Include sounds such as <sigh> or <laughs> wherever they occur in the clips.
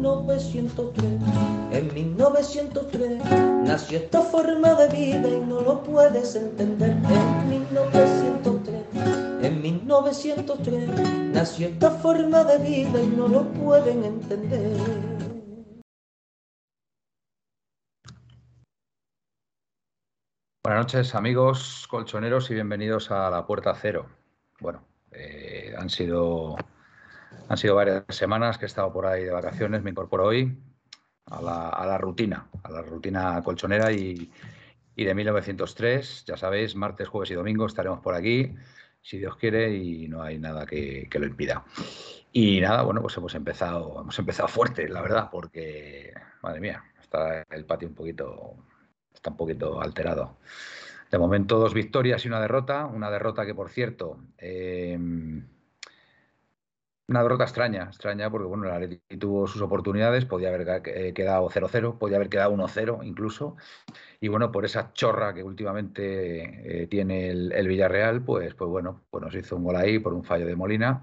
1903. En 1903 nació esta forma de vida y no lo puedes entender. En 1903, en 1903 nació esta forma de vida y no lo pueden entender. Buenas noches, amigos colchoneros, y bienvenidos a la Puerta Cero. Bueno, eh, han, sido, han sido varias semanas que he estado por ahí de vacaciones, me incorporo hoy a la, rutina, a la rutina colchonera y, de 1903. Ya sabéis, martes, jueves y domingo estaremos por aquí, si Dios quiere, y no hay nada que, que lo impida. Y nada, bueno, pues hemos empezado, hemos empezado fuerte, la verdad, porque, madre mía, está el patio un poquito está un poquito alterado. De momento, dos victorias y una derrota. Una derrota que, por cierto, em, una derrota extraña, extraña porque bueno, el Atleti tuvo sus oportunidades, podía haber eh, quedado 0-0, podía haber quedado 1-0 incluso. Y bueno, por esa chorra que últimamente eh, tiene el, Villarreal, pues, pues bueno, pues nos hizo un gol ahí por un fallo de Molina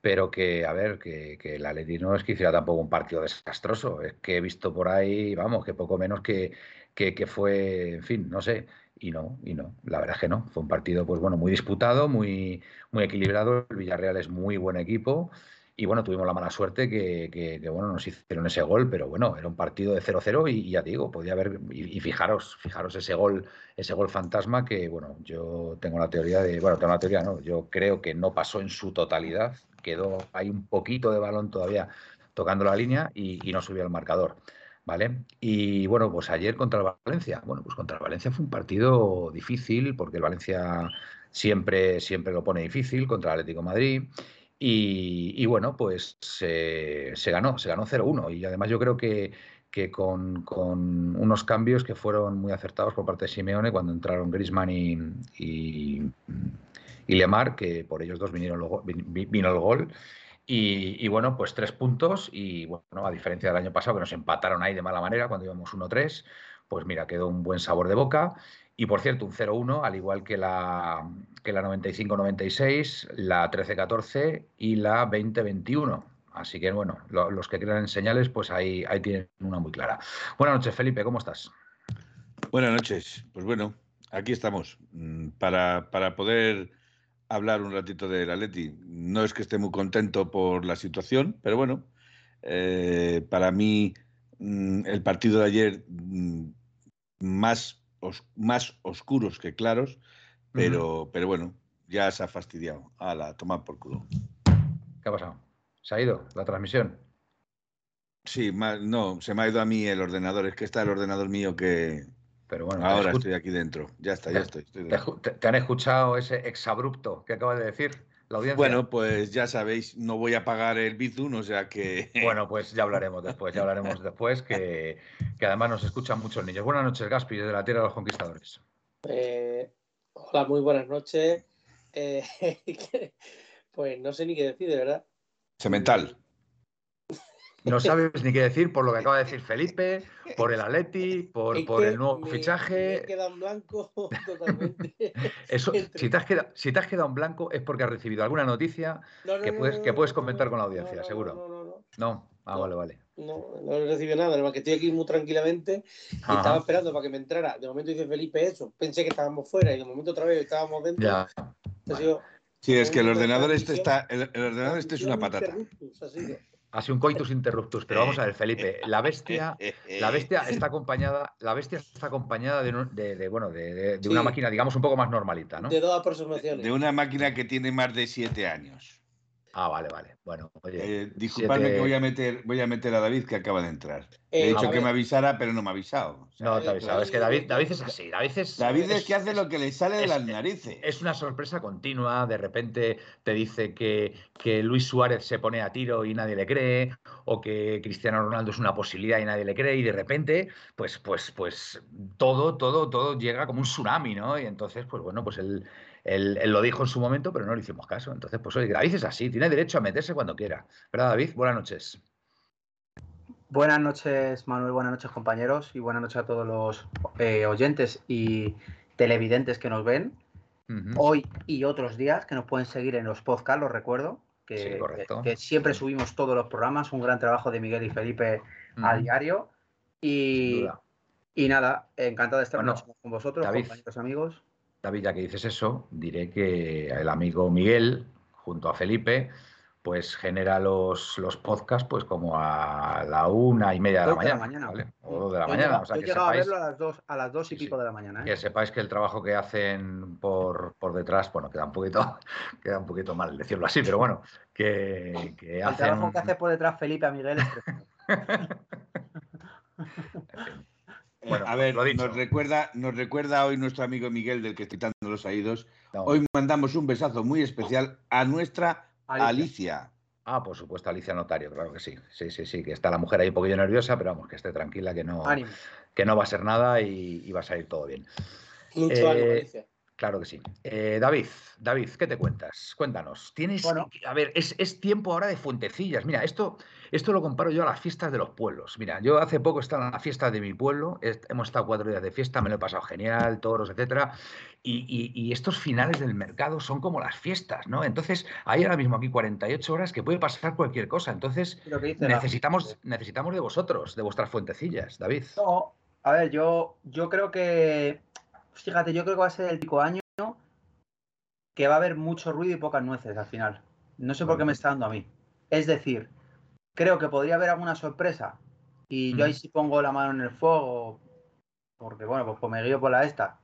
pero que, a ver, que, que el no es que hiciera tampoco un partido desastroso, es que he visto por ahí, vamos, que poco menos que, que, fue, en fin, no sé, y no, y no, la verdad es que no. Fue un partido, pues bueno, muy disputado, muy, muy equilibrado. El Villarreal es muy buen equipo. Y bueno, tuvimos la mala suerte que, que, bueno, nos hicieron ese gol, pero bueno, era un partido de 0-0 y, ya digo, podía haber, y, fijaros, fijaros ese gol, ese gol fantasma que, bueno, yo tengo la teoría de, bueno, tengo la teoría, no, yo creo que no pasó en su totalidad, quedó hay un poquito de balón todavía tocando la línea y, y no subió al marcador. ¿Vale? Y bueno, pues ayer contra el Valencia. Bueno, pues contra el Valencia fue un partido difícil, porque el Valencia siempre, siempre lo pone difícil contra el Atlético Madrid. Y, bueno, pues se ganó, se ganó 0-1. Y además yo creo que, que con, unos cambios que fueron muy acertados por parte de Simeone cuando entraron Grisman y, y, Lemar, que por ellos dos vinieron vino el gol. Y, bueno, pues tres puntos y bueno, a diferencia del año pasado que nos empataron ahí de mala manera cuando íbamos 1-3, pues mira, quedó un buen sabor de boca. Y por cierto, un 0-1, al igual que la, que la 95-96, la 13-14 y la 20-21. Así que bueno, los que crean en señales, pues ahí, ahí tienen una muy clara. Buenas noches, Felipe, ¿cómo estás? Buenas noches. Pues bueno, aquí estamos mm, para, para poder hablar un ratito del Atleti. No es que esté muy contento por la situación, pero bueno, eh, para mí mm, el partido de ayer mm, más, más oscuros que claros, pero, pero bueno, ya se ha fastidiado. A la tomar por culo. ¿Qué ha pasado? ¿Se ha ido la transmisión? Sí, no, se me ha ido a mí el ordenador. Es que está el ordenador mío que, pero bueno, ahora estoy aquí dentro. Ya está, ya estoy. te, han escuchado ese exabrupto que acabas de decir? La audiencia? Bueno, pues ya sabéis, no voy a pagar el Bizum, o sea que. <laughs> Bueno, pues ya hablaremos después, ya hablaremos después, que, además nos escuchan muchos niños. Buenas noches, Gaspi, desde la Tierra de los Conquistadores. Eh, hola, muy buenas noches. Eh, <laughs> pues no sé ni qué decir, de verdad. Cemental. No <laughs> sabes ni qué decir por lo que acaba de decir Felipe, por el Atleti, por, por el nuevo fichaje. Me he quedado en blanco <laughs> totalmente. Eso, <laughs> si, te has quedado, si te has quedado en blanco es porque has recibido alguna noticia que, puedes, que puedes comentar con la audiencia, seguro. No, no, no. No, ah, vale, vale. No, no he recibido nada, además que estoy aquí muy tranquilamente y estaba esperando para que me entrara. De momento dice Felipe eso, pensé que estábamos fuera y de momento otra vez estábamos dentro. Ya. Sí, es que el ordenador este está, el, ordenador este es una patata. Así un coitus interruptus, pero vamos a ver, Felipe, la <laughs> bestia, la bestia <laughs> está acompañada, la bestia está acompañada de, bueno, de, una máquina, digamos, un poco más normalita, ¿no? De dos aproximaciones. De una máquina que tiene más de siete años. Ah, vale, vale. Bueno, oye. Eh, disculpadme que voy a meter, voy a meter a David que acaba de entrar. He eh, dicho que me avisara, pero no me ha avisado. no, te ha avisado. Es que David, David es así. David es, David es, que hace lo que le sale de las narices. Es una sorpresa continua. De repente te dice que, que Luis Suárez se pone a tiro y nadie le cree, o que Cristiano Ronaldo es una posibilidad y nadie le cree, y de repente, pues, pues, pues todo, todo, todo llega como un tsunami, ¿no? Y entonces, pues bueno, pues él él, lo dijo en su momento, pero no le hicimos caso. Entonces, pues oye, David es así, tiene derecho a meterse cuando quiera. ¿Verdad, David? Buenas noches. Buenas noches, Manuel. Buenas noches, compañeros. Y buenas noches a todos los eh, oyentes y televidentes que nos ven. Hoy y otros días que nos pueden seguir en los podcasts, los recuerdo. Que, que, siempre subimos todos los programas. Un gran trabajo de Miguel y Felipe a diario. Y, y nada, encantado de estar con vosotros, compañeros amigos. David, ya que dices eso, diré que el amigo Miguel, junto a Felipe, pues genera los, los podcasts pues como a la una y media de la mañana. O dos de la mañana. O sea, que sepáis, a verlo a las dos, a las dos y pico de la mañana. ¿eh? Que sepáis que el trabajo que hacen por, por detrás, bueno, queda un poquito, <laughs> queda un poquito mal decirlo así, pero bueno, que, que el trabajo que hace por detrás Felipe a Miguel es <laughs> <laughs> Bueno, a ver, nos recuerda, nos recuerda hoy nuestro amigo Miguel, del que estoy dando los oídos. Hoy mandamos un besazo muy especial a nuestra Alicia. Ah, por supuesto, Alicia Notario, claro que sí. Sí, sí, sí, que está la mujer ahí un poquillo nerviosa, pero vamos, que esté tranquila, que no, que no va a ser nada y, va a salir todo bien. Mucho eh, Alicia. Claro que sí. Eh, David, David, ¿qué te cuentas? Cuéntanos. Tienes, a ver, es, tiempo ahora de fuentecillas. Mira, esto, esto lo comparo yo a las fiestas de los pueblos. Mira, yo hace poco estaba en la fiesta de mi pueblo, hemos estado cuatro días de fiesta, me lo he pasado genial, toros, etcétera. Y, estos finales del mercado son como las fiestas, ¿no? Entonces, hay ahora mismo aquí 48 horas que puede pasar cualquier cosa. Entonces, necesitamos, necesitamos de vosotros, de vuestras fuentecillas, David. No, a ver, yo, yo creo que fíjate, yo creo que va a ser el pico año que va a haber mucho ruido y pocas nueces al final. No sé por qué me está dando a mí. Es decir, creo que podría haber alguna sorpresa y yo ahí sí pongo la mano en el fuego, porque bueno, pues, pues me guío por la esta.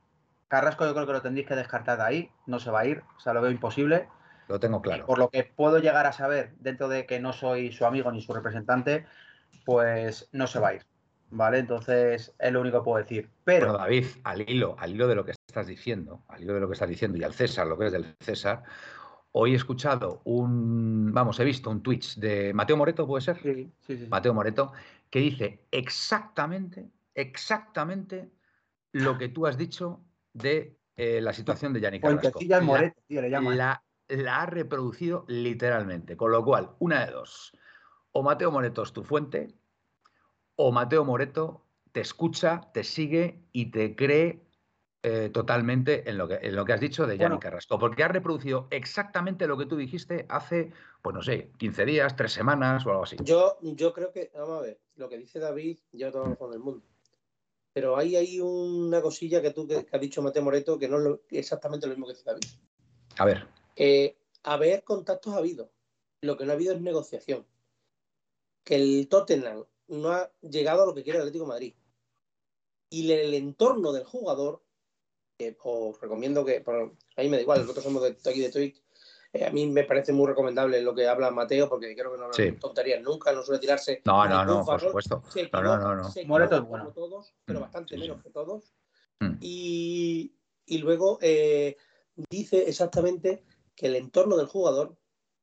Carrasco yo creo que lo tendréis que descartar de ahí, no se va a ir, o sea, lo veo imposible. Lo tengo claro. por lo que puedo llegar a saber, dentro de que no soy su amigo ni su representante, pues no se va a ir. ¿vale? Entonces es lo único que puedo decir. Pero David, al hilo, al hilo de lo que estás diciendo, al hilo de lo que estás diciendo y al César, lo que es del César, hoy he escuchado un, vamos, he visto un Twitch de Mateo Moreto, ¿puede ser? Sí, sí, sí. Mateo Moreto, que dice exactamente, exactamente lo que tú has dicho de eh, la situación de Yannick Carrasco. Moreto, tío, le llaman. La, la ha reproducido literalmente, con lo cual, una de dos. O Mateo Moreto es tu fuente, o Mateo Moreto te escucha, te sigue y te cree eh, totalmente en lo, que, en lo que has dicho de Yannick Carrasco, porque ha reproducido exactamente lo que tú dijiste hace, pues no sé, 15 días, 3 semanas o algo así. Yo, yo creo que, vamos a ver, lo que dice David, ya todo el del mundo. Pero ahí hay una cosilla que tú que, has dicho Mateo Moreto que no es exactamente lo mismo que dice David. A ver. Eh, haber contactos ha habido. Lo que no ha habido es negociación. Que el Tottenham no ha llegado a lo que quiere el Atlético Madrid. Y el entorno del jugador, os recomiendo que, ahí me da igual, nosotros somos de aquí de Twitch, eh, a mí me parece muy recomendable lo que habla Mateo, porque creo que no habla tonterías nunca, no suele tirarse. No, no, no, por supuesto. no, no, no, no. Moreto es bueno. todos, pero mm, bastante menos que todos. Mm. Y, y, luego eh, dice exactamente que el entorno del jugador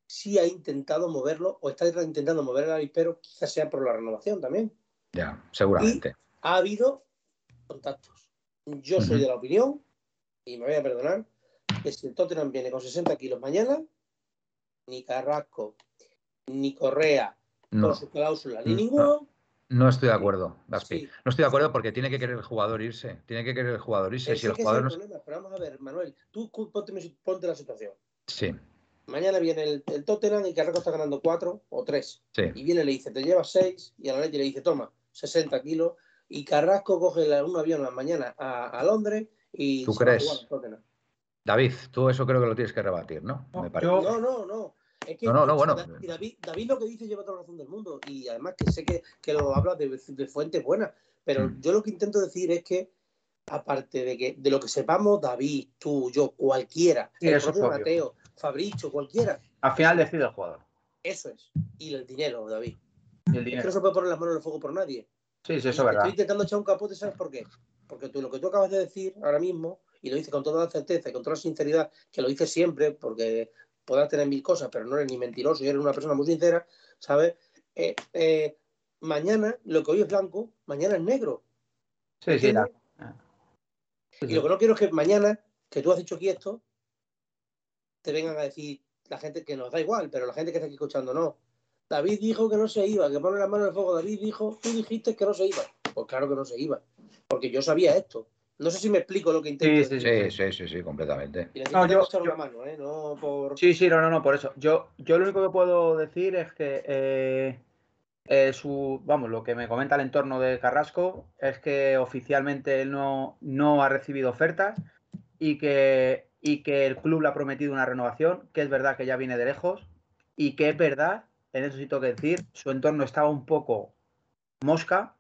sí ha intentado moverlo o está intentando mover el avispero, quizás sea por la renovación también. Ya, seguramente. ha habido contactos. Yo soy de la opinión, y me voy a perdonar, que si el Tottenham viene con 60 kilos mañana, ni Carrasco, ni Correa, no. con su cláusula, ni ninguno. No estoy de acuerdo, Gaspi. No estoy de acuerdo porque tiene que querer el jugador irse. Tiene que querer el jugador irse. si el jugador no... Pero vamos a ver, Manuel, tú ponte, ponte la situación. Sí. Mañana viene el, el Tottenham y Carrasco está ganando 4 o 3. Y viene y le dice, te llevas 6 y a la leche le dice, toma, 60 kilos. Y Carrasco coge un avión la mañana a, Londres y... ¿Tú crees? David, tú eso creo que lo tienes que rebatir, ¿no? No, no, no, no. Es que, no, no, bueno. David, David, lo que dice lleva toda la razón del mundo y además que sé que, que lo habla de, de fuentes buenas, pero mm. yo lo que intento decir es que aparte de que de lo que sepamos David, tú, yo, cualquiera, el propio Mateo, Fabricio, cualquiera. Al final decide el jugador. Eso es. Y el dinero, David. Y el dinero. Es que no se puede poner las manos en el fuego por nadie. Sí, sí, eso es verdad. Estoy intentando echar un capote, ¿sabes por qué? Porque tú, lo que tú acabas de decir ahora mismo, y lo dices con toda la certeza y con toda la sinceridad, que lo dices siempre, porque podrás tener mil cosas, pero no eres ni mentiroso y eres una persona muy sincera, ¿sabes? Eh, eh, mañana, lo que hoy es blanco, mañana es negro. Sí, sí, la... Y lo que no quiero es que mañana, que tú has dicho aquí esto, te vengan a decir la gente que nos da igual, pero la gente que está aquí escuchando no. David dijo que no se iba, que pone la mano en el fuego. David dijo, tú dijiste que no se iba. Pues claro que no se iba, porque yo sabía esto. No sé si me explico lo que intento. Sí, sí, sí, sí, sí, completamente. no, yo, yo... Mano, ¿eh? no por... Sí, sí, no, no, no, por eso. Yo, yo lo único que puedo decir es que eh, eh, su, vamos, lo que me comenta el entorno de Carrasco es que oficialmente él no, no ha recibido ofertas y que, y que el club le ha prometido una renovación, que es verdad que ya viene de lejos y que es verdad, en eso sí tengo que decir, su entorno estaba un poco mosca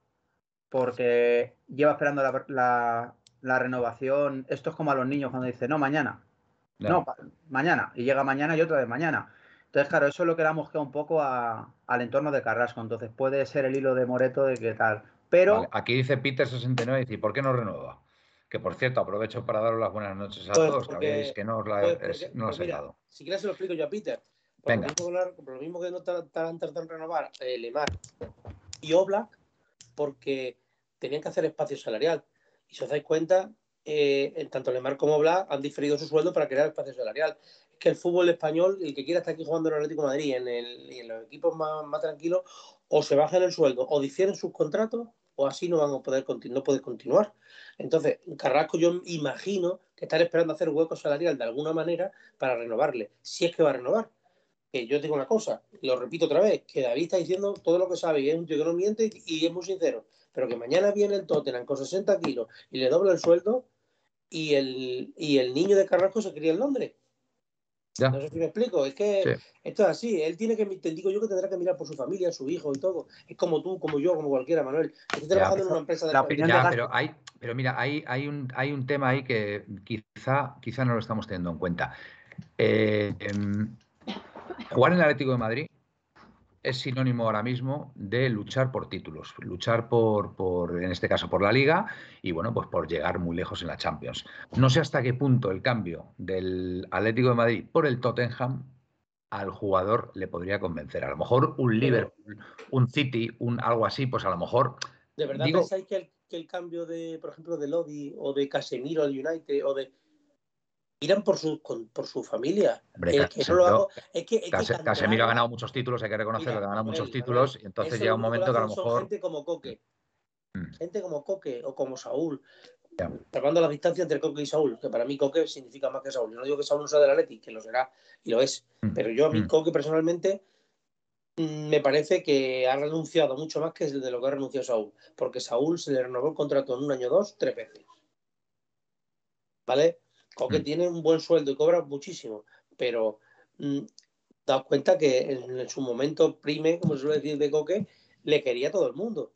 porque lleva esperando la, la, renovación. Esto es como a los niños cuando dicen, no, mañana. No, mañana. Y llega mañana y otra vez mañana. Entonces, claro, eso es lo que le ha mosqueado un poco al entorno de Carrasco. Entonces, puede ser el hilo de Moreto de qué tal. Pero. aquí dice Peter69, dice, ¿por qué no renueva? Que por cierto, aprovecho para daros las buenas noches a pues todos, que que no os la, pues no os he dado. Si quieres, se lo explico yo a Peter. Por Venga. Lo mismo, que no tratando de renovar eh, Lemar y Oblak, porque tenían que hacer espacio salarial. Y si os dais cuenta, eh, tanto Lemar como Oblak han diferido su sueldo para crear espacio salarial que el fútbol español, el que quiera estar aquí jugando en el Atlético Madrid en el, en los equipos más, tranquilos, o se bajan el sueldo o difieren sus contratos o así no van a poder no puede continuar. Entonces, Carrasco yo imagino que están esperando hacer hueco salarial de alguna manera para renovarle, si es que va a renovar. Que yo digo una cosa, lo repito otra vez, que David está diciendo todo lo que sabe y es un tío que no miente y es muy sincero, pero que mañana viene el Tottenham con 60 kilos y le dobla el sueldo y el, y el niño de Carrasco se cría en Londres no sé si me explico, es que esto es así, él tiene que, te digo yo que tendrá que mirar por su familia, su hijo y todo. Es como tú, como yo, como cualquiera, Manuel. Estoy trabajando en una empresa de la opinión ya, pero hay, pero mira, hay, hay, un, hay un tema ahí que quizá, quizá no lo estamos teniendo en cuenta. Eh, em, jugar en el Atlético de Madrid es sinónimo ahora mismo de luchar por títulos, luchar por, por, en este caso, por la Liga y, bueno, pues por llegar muy lejos en la Champions. No sé hasta qué punto el cambio del Atlético de Madrid por el Tottenham al jugador le podría convencer. A lo mejor un Liverpool, un City, un algo así, pues a lo mejor... ¿De verdad pensáis que el, que el cambio de, por ejemplo, de Lodi o de Casemiro al United o de miran por su, por su familia. Casemiro, ha ganado muchos títulos, hay que reconocerlo, ha ganado muchos títulos, y entonces llega un momento que a lo mejor. Gente como Coque, mm. gente como Coque o como Saúl, tapando la distancia entre Coque y Saúl, que para mí Coque significa más que Saúl. Yo no digo que Saúl no sea del Atleti, que lo será y lo es, mm. pero yo a mí mm. Coque personalmente me parece que ha renunciado mucho más que de lo que ha renunciado Saúl, porque Saúl se le renovó el contrato en un año, dos, tres veces. ¿Vale? Coque mm. tiene un buen sueldo y cobra muchísimo, pero mm, daos cuenta que en, su momento prime, como se suele decir de Coque, le quería todo el mundo.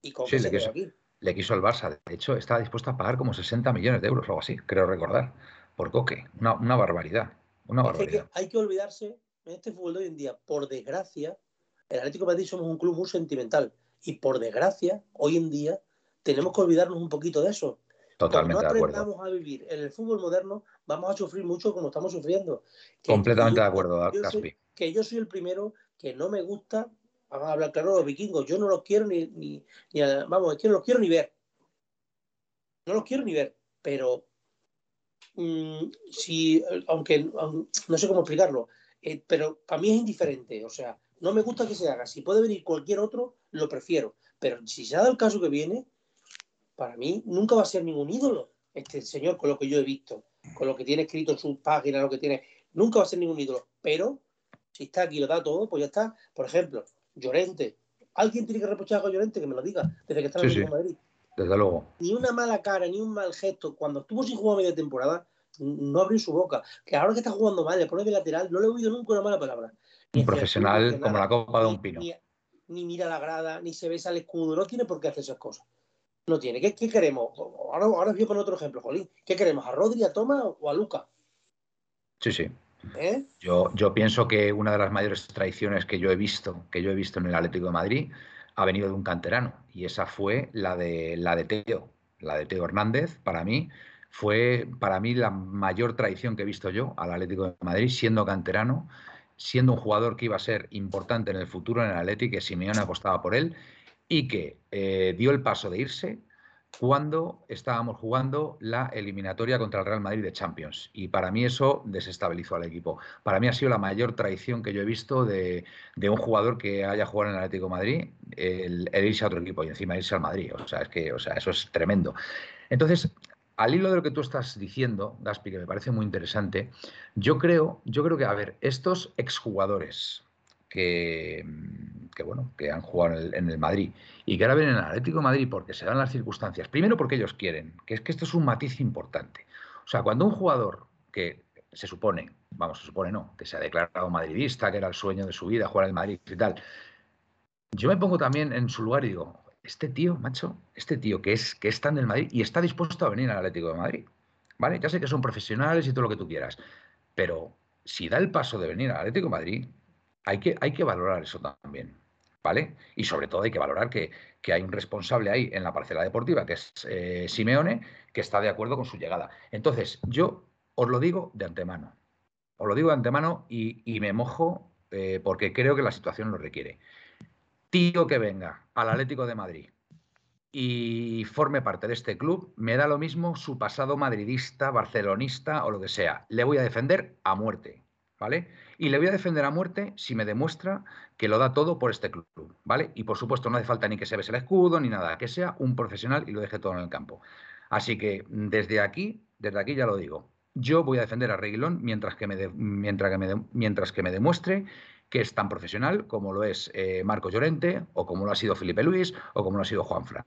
Y Coque se le quiso, aquí. Le quiso el Barça. De hecho, estaba dispuesto a pagar como 60 millones de euros o algo así, creo recordar, por Coque. Una, barbaridad. Una barbaridad. hay que olvidarse, en este fútbol de hoy en día, por desgracia, el Atlético de Madrid somos un club muy sentimental. Y por desgracia, hoy en día, tenemos que olvidarnos un poquito de eso. Totalmente no aprendamos a vivir en el fútbol moderno, vamos a sufrir mucho como estamos sufriendo. Completamente de acuerdo, que yo soy el primero que no me gusta, vamos a hablar claro, los vikingos, yo no los quiero ni, ni, vamos, es que no los quiero ni ver. No los quiero ni ver, pero mm, si, aunque no sé cómo explicarlo, eh, pero para mí es indiferente, o sea, no me gusta que se haga. Si puede venir cualquier otro, lo prefiero. Pero si se ha dado el caso que viene, para mí nunca va a ser ningún ídolo este señor con lo que yo he visto, con lo que tiene escrito en su página, lo que tiene, nunca va a ser ningún ídolo. Pero si está aquí y lo da todo, pues ya está. Por ejemplo, Llorente. ¿Alguien tiene que reprochar a Llorente que me lo diga desde que está en Madrid? Desde luego. Ni una mala cara, ni un mal gesto. Cuando estuvo sin jugar media temporada, no abrió su boca. Que ahora que está jugando mal, le pone de lateral, no le he oído nunca una mala palabra. un profesional como la copa de un pino. Ni, ni, mira la grada, ni se besa el escudo, no tiene por qué hacer esas cosas no tiene. ¿Qué, queremos? Ahora, ahora os poner otro ejemplo, Jolín. ¿Qué queremos? ¿A Rodri, a Toma o a Luca? Sí, sí. ¿Eh? Yo, yo pienso que una de las mayores traiciones que yo he visto, que yo he visto en el Atlético de Madrid, ha venido de un canterano. Y esa fue la de la de Teo. La de Teo Hernández, para mí, fue para mí la mayor traición que he visto yo al Atlético de Madrid, siendo canterano, siendo un jugador que iba a ser importante en el futuro en el Atlético, que Simeone apostaba por él, y que eh, dio el paso de irse cuando estábamos jugando la eliminatoria contra el Real Madrid de Champions. Y para mí eso desestabilizó al equipo. Para mí ha sido la mayor traición que yo he visto de, un jugador que haya jugado en el Atlético Madrid, el, irse a otro equipo y encima irse al Madrid. O sea, es que o sea, eso es tremendo. Entonces, al hilo de lo que tú estás diciendo, Gaspi, que me parece muy interesante, yo creo, yo creo que, a ver, estos exjugadores que, bueno, que han jugado en el, Madrid y que ahora vienen al Atlético de Madrid porque se dan las circunstancias. Primero porque ellos quieren, que es que esto es un matiz importante. O sea, cuando un jugador que se supone, vamos, se supone no, que se ha declarado madridista, que era el sueño de su vida jugar el Madrid y tal, yo me pongo también en su lugar y digo, este tío, macho, este tío que es que está en el Madrid y está dispuesto a venir al Atlético de Madrid, ¿vale? Ya sé que son profesionales y todo lo que tú quieras, pero si da el paso de venir al Atlético de Madrid, hay que, hay que valorar eso también. ¿vale? Y sobre todo hay que valorar que, hay un responsable ahí en la parcela deportiva, que es eh, Simeone, que está de acuerdo con su llegada. Entonces, yo os lo digo de antemano. Os lo digo de antemano y, me mojo eh, porque creo que la situación lo requiere. Tío que venga al Atlético de Madrid y forme parte de este club, me da lo mismo su pasado madridista, barcelonista o lo que sea. Le voy a defender a muerte. ¿Vale? Y le voy a defender a muerte si me demuestra que lo da todo por este club, ¿vale? Y por supuesto no hace falta ni que se bese el escudo ni nada, que sea un profesional y lo deje todo en el campo. Así que desde aquí, desde aquí ya lo digo, yo voy a defender a Reguilón mientras que me, mientras que me, mientras que me demuestre que es tan profesional como lo es eh, Marco Llorente o como lo ha sido Felipe Luis o como lo ha sido Juan Fran.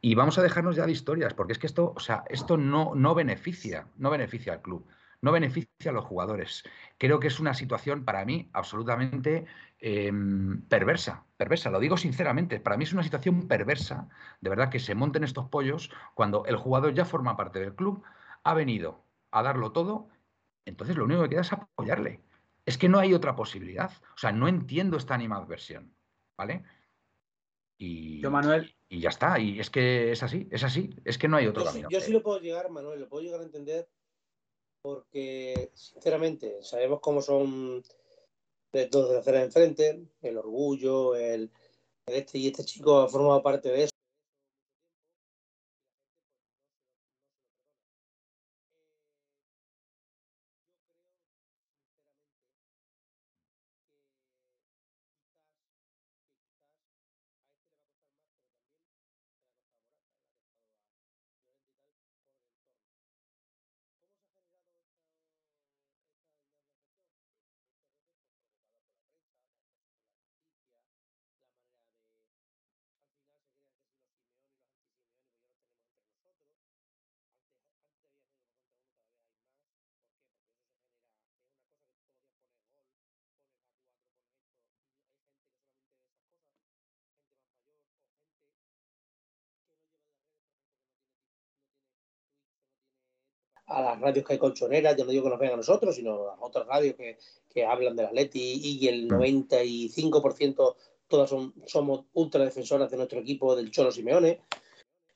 Y vamos a dejarnos ya de historias, porque es que esto, o sea, esto no, no beneficia, no beneficia al club no beneficia a los jugadores. Creo que es una situación para mí absolutamente em, perversa, perversa, lo digo sinceramente, para mí es una situación perversa, de verdad, que se monten estos pollos cuando el jugador ya forma parte del club, ha venido a darlo todo, entonces lo único que queda es apoyarle. Es que no hay otra posibilidad. O sea, no entiendo esta animadversión, ¿vale? Y, yo, Manuel. Y ya está, y es que es así, es así, es que no hay otro camino. yo sí lo puedo llegar, Manuel, lo puedo llegar a entender porque sinceramente sabemos cómo son dos de hacer enfrente, el orgullo, el, este y este chico ha formado parte de eso. A las radios que hay colchoneras, ya no digo que nos vean a nosotros, sino a otras radios que, que hablan del Atleti y el 95% todas son, somos ultra defensoras de nuestro equipo del Cholo Simeone.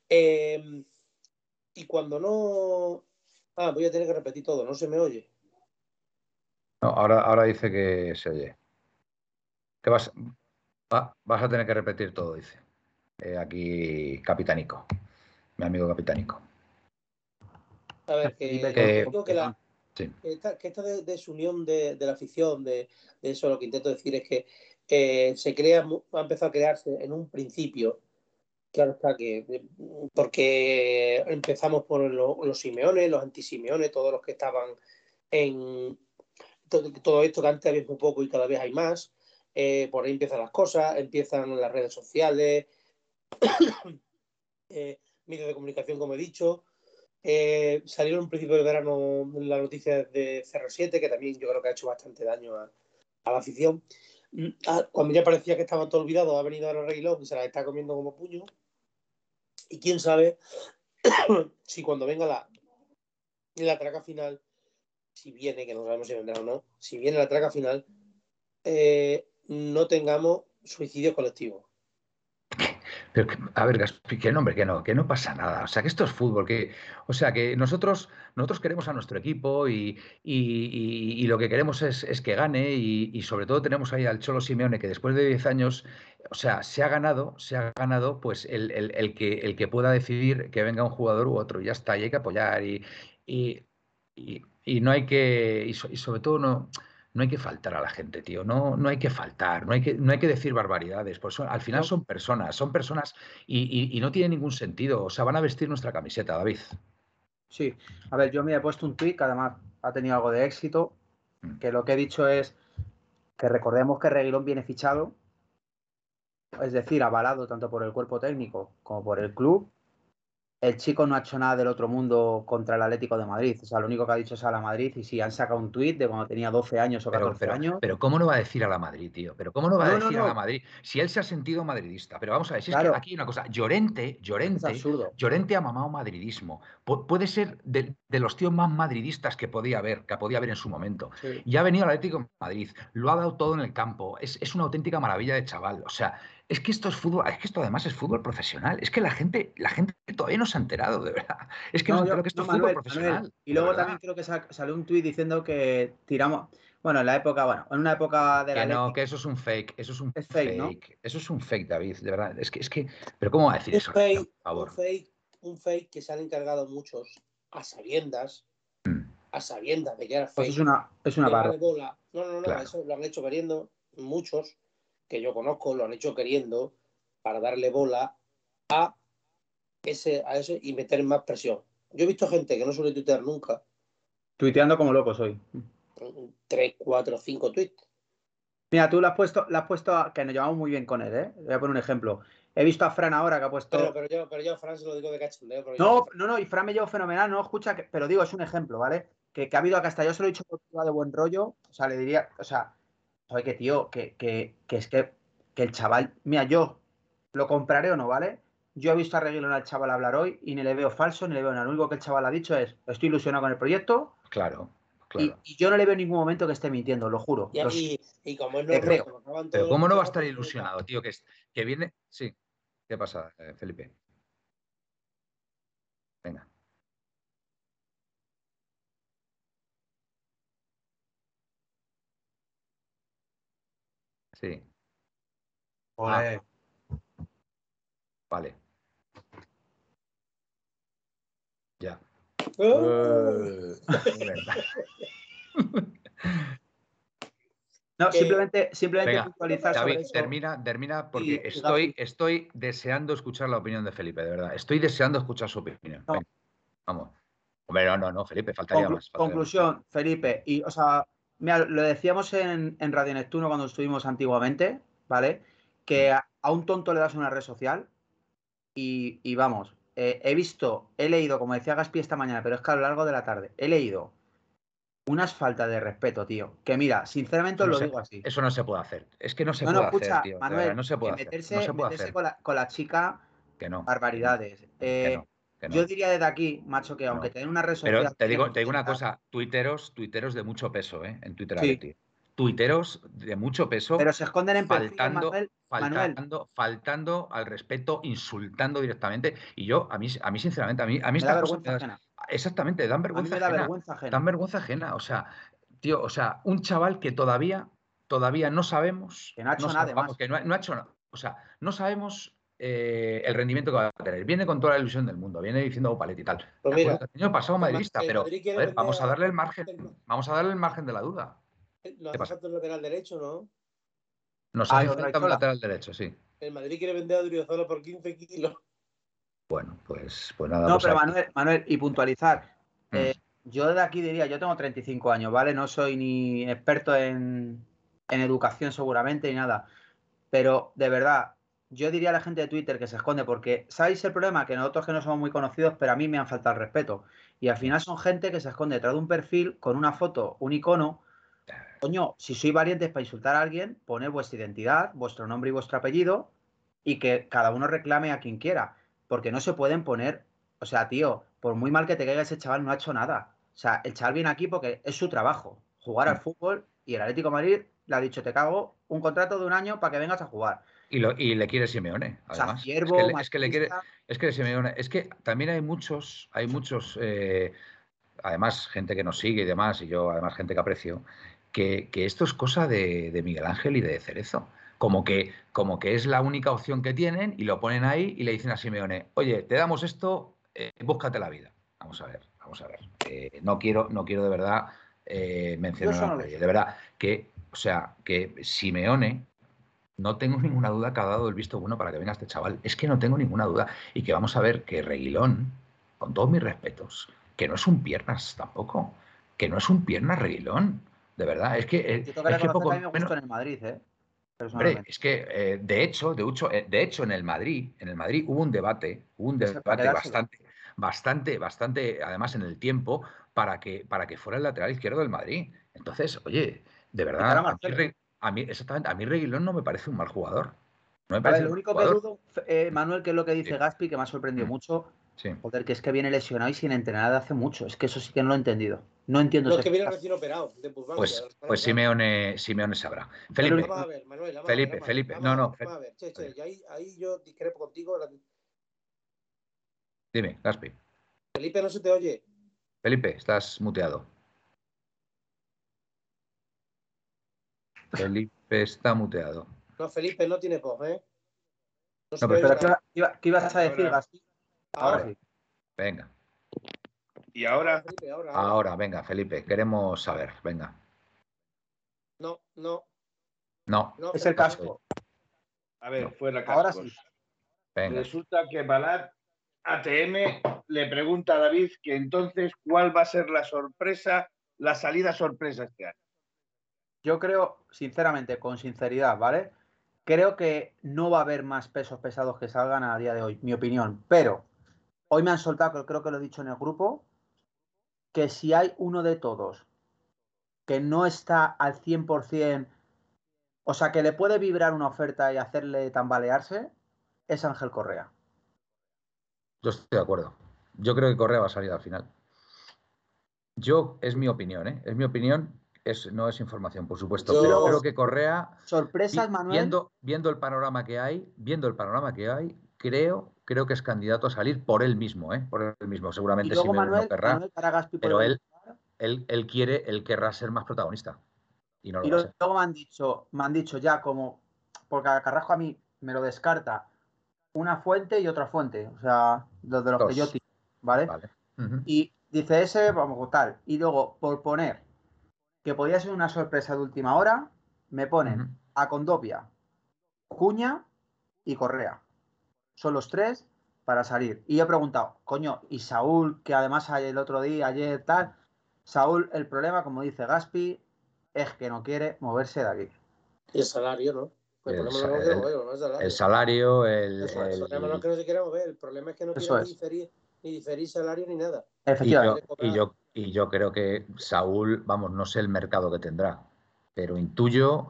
Em, y cuando no... Ah, voy a tener que repetir todo, no se me oye. No, ahora, ahora dice que se oye. Que vas, vas a tener que repetir todo, dice. Eh, aquí Capitánico, mi amigo Capitánico. A ver, que, que, la, esta, desunión de, la afición, de, eso lo que intento decir es que eh, se crea, ha empezado a crearse en un principio, claro está que, porque empezamos por los Simeones, los antisimeones, todos los que estaban en todo, esto que antes había muy poco y cada vez hay más, eh, por ahí empiezan las cosas, empiezan las redes sociales, <coughs> eh, medios de comunicación, como he dicho, eh, salieron en principio del verano las noticias de CR7, que también yo creo que ha hecho bastante daño a, la afición. Mm, ah, cuando ya parecía que estaba todo olvidado, ha venido ahora Reguilón y se la está comiendo como puño. Y quién sabe <coughs> si cuando venga la, la traca final si viene, que no sabemos si vendrá o no, si viene la traca final, eh, no tengamos suicidio colectivo. Pero, a ver, Gaspi, que no, hombre, que no, que no pasa nada. O sea, que esto es fútbol, que, o sea, que nosotros, nosotros queremos a nuestro equipo y, lo que queremos es, que gane y, sobre todo tenemos ahí al Cholo Simeone que después de 10 años, o sea, se ha ganado, se ha ganado pues el, el, que, el que pueda decidir que venga un jugador u otro. Ya está, y hay que apoyar y, y no hay que, y sobre todo no no hay que faltar a la gente, tío. No, no hay que faltar, no hay que, no hay que decir barbaridades. Pues al final son personas, son personas y, no tiene ningún sentido. O sea, van a vestir nuestra camiseta, David. Sí, a ver, yo me he puesto un tweet que además ha tenido algo de éxito, mm. que lo que he dicho es que recordemos que Reguilón viene fichado, es decir, avalado tanto por el cuerpo técnico como por el club, el chico no ha hecho nada del otro mundo contra el Atlético de Madrid. O sea, lo único que ha dicho es a la Madrid. Y si han sacado un tuit de cuando tenía 12 años o 14 años. Pero ¿cómo no va a decir a la Madrid, tío? Pero ¿cómo no va a decir a la Madrid? Si él se ha sentido madridista. Pero vamos a ver, si es que aquí hay una cosa. Llorente, Llorente, Llorente ha mamado madridismo. puede ser de, los tíos más madridistas que podía haber, que podía haber en su momento. Y ha venido al Atlético de Madrid. Lo ha dado todo en el campo. Es, es una auténtica maravilla de chaval. O sea, es que esto es fútbol, es que esto además es fútbol profesional. Es que la gente, la gente todavía no se ha enterado, de verdad. <laughs> Es que no, no que esto es fútbol profesional. Y luego también creo que salió un tuit diciendo que tiramos. Bueno, en la época, bueno, en una época de la. Que no, que eso es un fake. Eso es un fake. Eso es un fake, David, de verdad. Es que, es que. Pero ¿cómo va a decir eso? por favor. Un fake, un fake que se han encargado muchos a sabiendas. Mm. A sabiendas de que era pues fake. es una, es una barra. No, no, no, eso lo han hecho queriendo muchos que yo conozco lo han hecho queriendo para darle bola a ese, a ese y meter más presión. Yo he visto gente que no suele tuitear nunca. Tuiteando como loco soy. Tres, cuatro, cinco tweets. Mira, tú lo has puesto, lo has puesto que nos llevamos muy bien con él, ¿eh? Voy a poner un ejemplo. He visto a Fran ahora que ha puesto. Pero, yo, pero yo a Fran se lo digo de cachondeo. No, no, no, y Fran me llevo fenomenal, no escucha, pero digo, es un ejemplo, ¿vale? Que, ha habido acá hasta yo se lo he dicho de buen rollo, o sea, le diría, o sea, Oye, que tío, que, es que, el chaval, mira, yo lo compraré o no, ¿vale? Yo he visto a Reguilón al chaval hablar hoy y ni le veo falso ni le veo nada. Lo único que el chaval ha dicho es, estoy ilusionado con el proyecto. Claro. claro. Y, yo no le veo en ningún momento que esté mintiendo, lo juro. Y, como es no Pero ¿cómo no va a estar ilusionado, tío? Que, que viene. Sí. ¿Qué pasa, eh, Felipe? Venga. Sí. Ah. Vale. Ya. <laughs> Uh. no, simplemente, simplemente puntualizar David, termina, termina porque estoy, estoy deseando escuchar la opinión de Felipe, de verdad. Estoy deseando escuchar su opinión. vamos. Hombre, no, no, no, Felipe, faltaría más. conclusión, Felipe, y o sea, Mira, lo decíamos en, Radio Neptuno cuando estuvimos antiguamente, ¿vale? Que a, un tonto le das una red social y, vamos, eh, he visto, he leído, como decía Gaspi esta mañana, pero es que a lo largo de la tarde, he leído unas faltas de respeto, tío. Que mira, sinceramente os lo digo así. Eso no se puede hacer. Es que no se puede hacer, tío. Manuel, no se puede hacer. Meterse, Con, la, con, la, chica, que no. barbaridades. Eh, yo diría desde aquí, macho, que aunque tenga una red social. Pero te digo, te digo una cosa, tuiteros, tuiteros de mucho peso, ¿eh? En Twitter sí. Tuiteros de mucho peso. Pero se esconden en faltando, faltando, faltando al respeto, insultando directamente. Y yo, a mí, a mí sinceramente, a mí, a mí da vergüenza ajena. Exactamente, dan vergüenza, ajena, vergüenza ajena. Dan vergüenza ajena. O sea, tío, o sea, un chaval que todavía, todavía no sabemos. Que no ha hecho nada. Que no, no ha hecho nada. O sea, no sabemos eh, el rendimiento que va a tener. Viene con toda la ilusión del mundo, viene diciendo Opalet y tal. Pues mira, el año pasado madridista, pero vamos a darle el margen, vamos a darle el margen de la duda. Lo hace falta el lateral derecho, ¿no? Nos hace falta un lateral derecho, sí. El Madrid quiere vender a Driozola por 15 kilos. Bueno, pues, pues nada. No, pues pero Manuel, Manuel, y puntualizar. Mm. Eh, yo de aquí diría, yo tengo 35 años, ¿vale? No soy ni experto en, en educación seguramente ni nada. Pero de verdad, yo diría a la gente de Twitter que se esconde, porque ¿sabéis el problema? Que nosotros que no somos muy conocidos, pero a mí me han faltado el respeto. Y al final son gente que se esconde detrás de un perfil con una foto, un icono. Coño, si sois valientes para insultar a alguien, poned vuestra identidad, vuestro nombre y vuestro apellido y que cada uno reclame a quien quiera. Porque no se pueden poner, o sea, tío, por muy mal que te caiga ese chaval, no ha hecho nada. O sea, el chaval viene aquí porque es su trabajo, jugar al fútbol y el Atlético de Madrid le ha dicho, te cago un contrato de un año para que vengas a jugar. Y, lo, y le quiere Simeone, además. es, que le, quiere, es que Simeone, es que también hay muchos, hay muchos, eh, además, gente que nos sigue y demás, y yo además gente que aprecio, que, esto es cosa de, Miguel Ángel y de Cerezo. Como que, como que es la única opción que tienen y lo ponen ahí y le dicen a Simeone, oye, te damos esto, eh, búscate la vida. Vamos a ver, vamos a ver. Eh, no, quiero, no quiero de verdad mencionar a nadie. De verdad, que, o sea, que Simeone no tengo <laughs> ninguna duda que ha dado el visto bueno para que venga este chaval. Es que no tengo ninguna duda. Y que vamos a ver que Reguilón, con todos mis respetos, que no es un piernas tampoco. Que no es un piernas Reguilón. De verdad, es que. Eh, es que poco, me en el Madrid, ¿eh? Hombre, es que eh, de hecho, de hecho, eh, de hecho, en el Madrid, en el Madrid hubo un debate, hubo un debate bastante, bastante, bastante, además en el tiempo, para que, para que fuera el lateral izquierdo del Madrid. Entonces, oye, de verdad, a mí, exactamente, a mí Reguilón no me parece un mal jugador. No me parece lo único que dudo, eh, Manuel, que es lo que dice Gaspi, que me ha sorprendido mm. mucho. Sí. Joder, que es que viene lesionado y sin entrenar de hace mucho. Es que eso sí que no lo he entendido. No entiendo. No, es que viene recién operado. De pues, pues Simeone, Simeone sabrá. Felipe, vamos a ver, Manuel, Felipe, Felipe. no, no. Vamos a ver, che, che, yo ahí, ahí, yo discrepo contigo. Dime, Gaspi. Felipe, no se te oye. Felipe, estás muteado. Felipe está muteado. No, Felipe no tiene voz, ¿eh? No, pero ¿qué, ibas a decir, Gaspi? Ahora, sí. Venga. ¿Y ahora? ahora? venga, Felipe, queremos saber, venga. No, no. No. es el casco. A ver, fuera cascos. Ahora sí. Venga. Resulta que Balat ATM le pregunta a David que entonces cuál va a ser la sorpresa, la salida sorpresa este año. Yo creo, sinceramente, con sinceridad, ¿vale? Creo que no va a haber más pesos pesados que salgan a día de hoy, mi opinión. Pero hoy me han soltado, creo que lo he dicho en el grupo, que si hay uno de todos que no está al 100%, o sea, que le puede vibrar una oferta y hacerle tambalearse, es Ángel Correa. Yo estoy de acuerdo. Yo creo que Correa va a salir al final. Yo, es mi opinión, ¿eh? Es mi opinión no es información, por supuesto. pero creo que Correa. Sorpresas, Manuel. Viendo, viendo el panorama que hay, viendo el panorama que hay, creo, creo que es candidato a salir por él mismo, ¿eh? Por él mismo. Seguramente sí no querrá. pero él, él, él, quiere, él querrá ser más protagonista. Y, no lo luego me han dicho, me han dicho ya como, porque a Carrasco a mí me lo descarta una fuente y otra fuente. O sea, los de los que yo tiro, ¿vale? Y dice ese, vamos, tal. Y luego, por poner que podía ser una sorpresa de última hora, me ponen a Condopia, Cuña y Correa. Son los tres para salir. Y he preguntado, coño, y Saúl, que además el otro día, ayer, tal. Saúl, el problema, como dice Gaspi, es que no quiere moverse de aquí. Y el salario, ¿no? El, problema no el, mover, el, salario. el salario, el, el problema no es que no se quiera mover, el problema es que no quiere diferir, ni diferir salario ni nada. Efectivamente. y yo, y yo creo que Saúl, vamos, no sé el mercado que tendrá, pero intuyo,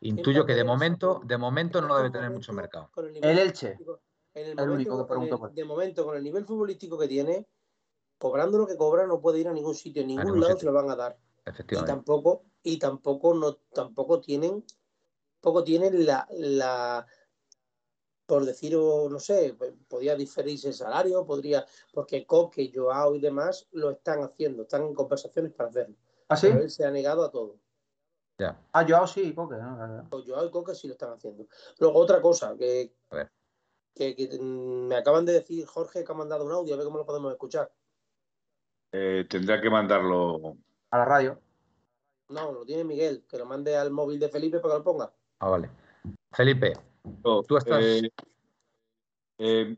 intuyo que de momento, de momento no debe tener mucho mercado. El, Elche. el, único que De momento, con el nivel futbolístico que tiene, cobrando lo que cobra, no puede ir a ningún sitio, en ningún, lado se lo van a dar. Y tampoco, y tampoco no, tampoco tienen, poco tienen la, la por decir, no sé, pues, podría diferirse el salario, podría, porque Coque, Joao y demás lo están haciendo, están en conversaciones para hacerlo. ¿Ah, sí? Pero él se ha negado a todo. Ya. Ah, Joao sí, Coque. ¿no? Joao y Coque sí lo están haciendo. Luego, otra cosa, que, que, me acaban de decir Jorge que ha mandado un audio, a ver cómo lo podemos escuchar. Eh, tendrá que mandarlo a la radio. No, lo tiene Miguel, que lo mande al móvil de Felipe para que lo ponga. Ah, vale. Felipe, Tú estás. Eh, eh,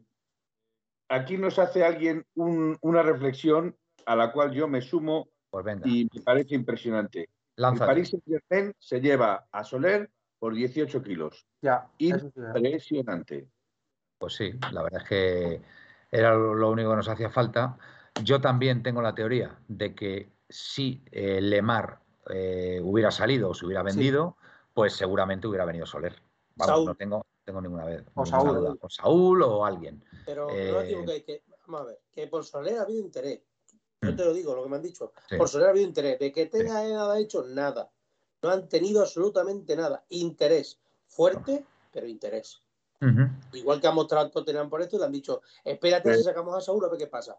aquí nos hace alguien una reflexión a la cual yo me sumo pues y me parece impresionante. El París Saint se lleva a Soler por 18 kilos. Ya, impresionante. Pues sí, la verdad es que era lo único que nos hacía falta. Yo también tengo la teoría de que si eh, Lemar hubiera salido o se hubiera vendido, pues seguramente hubiera venido Soler no tengo, tengo ninguna vez. O Saúl. O Saúl o alguien. Pero no digo eh, que, vamos a ver, que por Soler ha habido interés. Yo te lo digo, lo que me han dicho. Por Soler ha habido interés. De que tenga nada hecho, nada. No han tenido absolutamente nada. Interés. Fuerte, pero interés. Igual que ha mostrado Tottenham por esto, y le han dicho, espérate si sacamos a Saúl a ver qué pasa.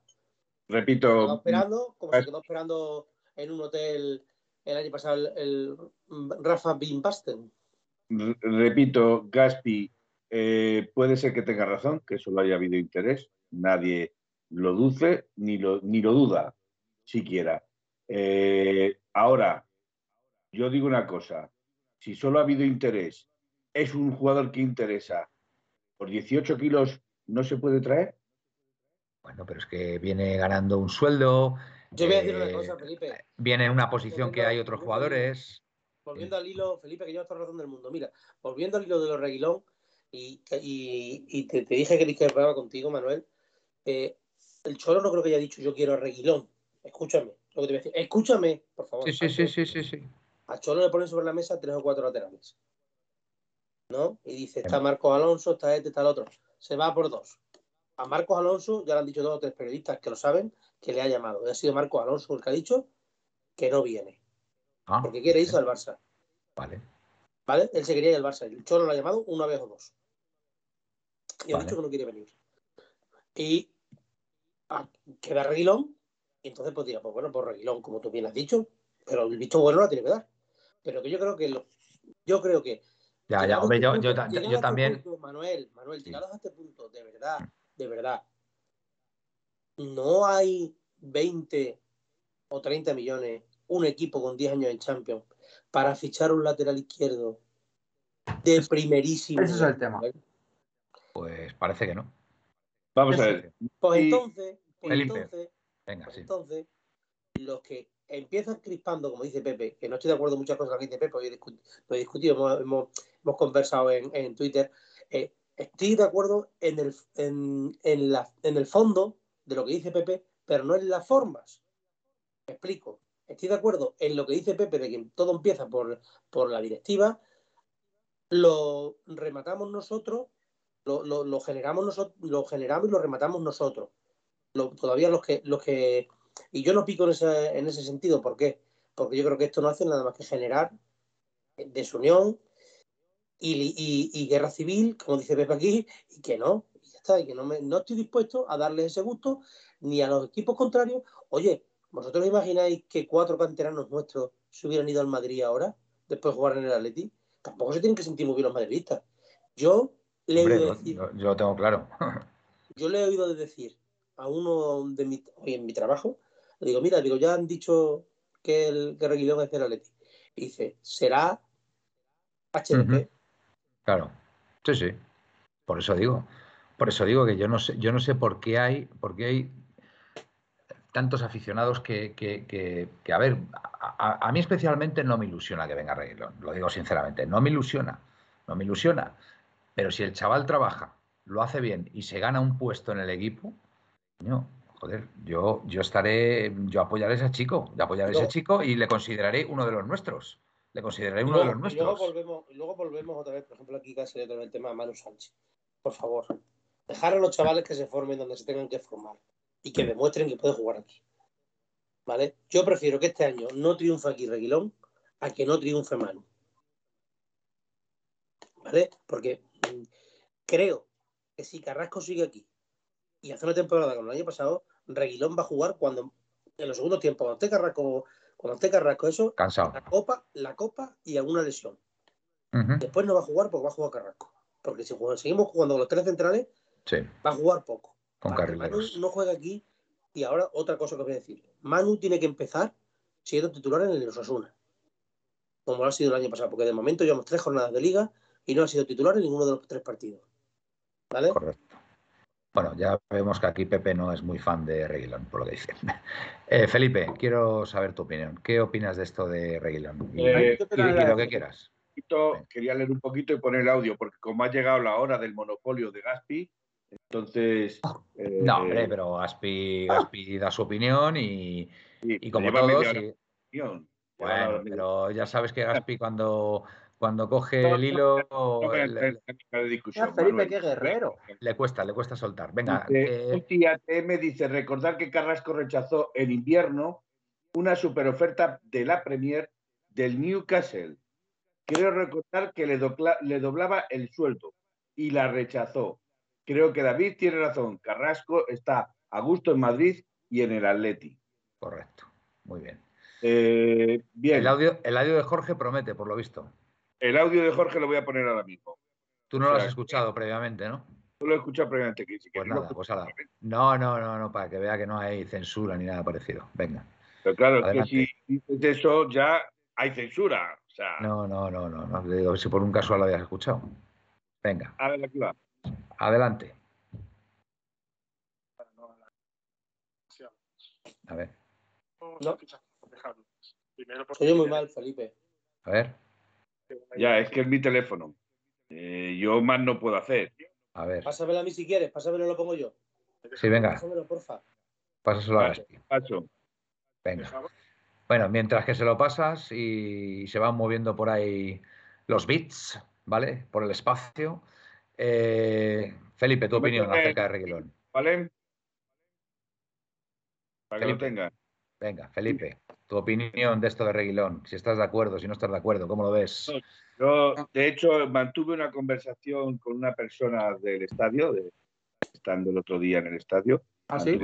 Repito. Se esperando, como se quedó esperando en un hotel el año pasado el, Rafa Bimbasten. Repito, Gaspi, eh, puede ser que tenga razón, que solo haya habido interés. Nadie lo duce ni lo, ni lo duda, siquiera. Eh, ahora, yo digo una cosa, si solo ha habido interés, es un jugador que interesa, por 18 kilos no se puede traer. Bueno, pero es que viene ganando un sueldo. Yo voy a decir una cosa, Felipe. Viene en una posición que hay otros jugadores. Volviendo al hilo, Felipe, que lleva toda la razón del mundo. Mira, volviendo al hilo de los reguilón, y, y, te, dije que discrepaba contigo, Manuel. Eh, el Cholo no creo que haya dicho yo quiero a Reguilón. Escúchame, lo que te voy a decir. Escúchame, por favor. Sí, sí, sí, sí, sí, A Cholo le ponen sobre la mesa tres o cuatro laterales. ¿No? Y dice, está Marcos Alonso, está este, está el otro. Se va por dos. A Marcos Alonso, ya lo han dicho dos o tres periodistas que lo saben, que le ha llamado. Y ha sido Marcos Alonso el que ha dicho que no viene. Ah, porque quiere irse al Barça. Vale. ¿Vale? Él se quería ir al Barça. El Cholo lo ha llamado una vez o dos. Y ha dicho que no quiere venir. Y queda Reguilón, y entonces pues dirá, pues bueno, por pues Reguilón, como tú bien has dicho, pero el visto bueno la tiene que dar. Pero que yo creo que lo, yo creo que ya, ya, hombre, yo, yo, este también. Manuel, Manuel, llegados a este punto, de verdad, de verdad, no hay 20 o 30 millones, un equipo con 10 años en Champions, para fichar un lateral izquierdo de primerísimo. Ese es el tema. Pues parece que no. Vamos a ver. Pues entonces, pues entonces, Venga, sí. entonces, los que empiezan crispando, como dice Pepe, que no estoy de acuerdo en muchas cosas que dice Pepe, hoy he discutido, hemos, hemos, conversado en, en Twitter, eh, estoy de acuerdo en el, en, en, la, en el fondo de lo que dice Pepe, pero no en las formas. Me explico. Estoy de acuerdo en lo que dice Pepe de que todo empieza por, por la directiva, lo rematamos nosotros lo, generamos nosotros, lo generamos y lo rematamos nosotros. todavía los que, los que. Y yo no pico en ese, en ese sentido, ¿por qué? Porque yo creo que esto no hace nada más que generar desunión y, y, guerra civil, como dice Pepe aquí, y que no, y ya está, y que no, me, no estoy dispuesto a darles ese gusto ni a los equipos contrarios. Oye, ¿vosotros imagináis que cuatro canteranos nuestros se hubieran ido al Madrid ahora, después de jugar en el Atleti? Tampoco se tienen que sentir muy bien los madridistas. Yo le yo, lo tengo claro. <laughs> yo le he oído decir a uno de mi, hoy en mi trabajo, le digo, mira, digo, ya han dicho que el que Reguilón es el Atleti. Y dice, será HDP. Claro, sí, sí. Por eso digo. Por eso digo que yo no sé, yo no sé por qué hay, por qué hay tantos aficionados que, que, que, a ver, a, a, mí especialmente no me ilusiona que venga Reguilón, lo digo sinceramente, no me ilusiona, no me ilusiona. Pero si el chaval trabaja, lo hace bien y se gana un puesto en el equipo, no, joder, yo, yo estaré, yo apoyaré a ese chico, yo apoyaré a ese chico y le consideraré uno de los nuestros. Le consideraré uno de los nuestros. Luego volvemos, luego volvemos otra vez, por ejemplo, aquí casi con el tema de Manu Sánchez. Por favor, dejar a los chavales que se formen donde se tengan que formar y que demuestren que pueden jugar aquí. ¿Vale? Yo prefiero que este año no triunfe aquí Reguilón a que no triunfe Manu. ¿Vale? Porque creo que si Carrasco sigue aquí y hace una temporada como el año pasado, Reguilón va a jugar cuando en los segundos tiempos, cuando esté Carrasco, cuando esté Carrasco, eso, Cansado. la copa, la copa y alguna lesión. Después no va a jugar porque va a jugar Carrasco. Porque si seguimos jugando con los tres centrales, va a jugar poco. Con Manu no juega aquí. Y ahora otra cosa que voy a decir. Manu tiene que empezar siendo titular en el Osasuna. Como lo ha sido el año pasado. Porque de momento llevamos tres jornadas de liga y no ha sido titular en ninguno de los tres partidos. ¿Vale? Correcto. Bueno, ya vemos que aquí Pepe no es muy fan de Reguilón, por lo que dice. <laughs> Eh, Felipe, quiero saber tu opinión. ¿Qué opinas de esto de Reguilón? Y, eh, lo que quieras. Quería leer un poquito y poner el audio, porque como ha llegado la hora del monopolio de Gaspi, entonces. Eh, no, hombre, pero Gaspi, Gaspi da su opinión y, y como todos. Bueno, pero ya sabes que Gaspi cuando cuando coge el hilo. Felipe, qué guerrero. Le cuesta, le cuesta soltar. Venga. Eh... me dice: recordar que Carrasco rechazó en invierno una superoferta de la Premier del Newcastle. Quiero recordar que le, le doblaba el sueldo y la rechazó. Creo que David tiene razón. Carrasco está a gusto en Madrid y en el Atleti. Correcto. Muy bien. Eh, bien. El audio, el audio de Jorge promete, por lo visto. El audio de Jorge lo voy a poner ahora mismo. Tú no lo has escuchado previamente, ¿no? Tú lo he escuchado previamente. Que, pues nada, pues No, no, no, no, para que vea que no hay censura ni nada parecido. Venga. Pero claro, es que si dices eso ya hay censura. No, no, no, no, no. Digo, si por un casual lo habías escuchado. Venga. A ver, aquí va. Adelante. A ver. No. Oye, muy mal, Felipe. A ver. Ya, es que es mi teléfono. Eh, yo más no puedo hacer. A ver. Pásamelo a mí si quieres, pásamelo, lo pongo yo. Sí, venga. Pásamelo, porfa. Pásaselo a Paso. Venga. Bueno, mientras que se lo pasas y se van moviendo por ahí los bits, ¿vale? Por el espacio. Eh, Felipe, tu opinión acerca de Reguilón. ¿Vale? Para que lo tenga. Venga, Felipe, tu opinión de esto de Reguilón, si estás de acuerdo, si no estás de acuerdo, ¿cómo lo ves? Yo, de hecho, mantuve una conversación con una persona del estadio, estando el otro día en el estadio. ¿Ah, sí?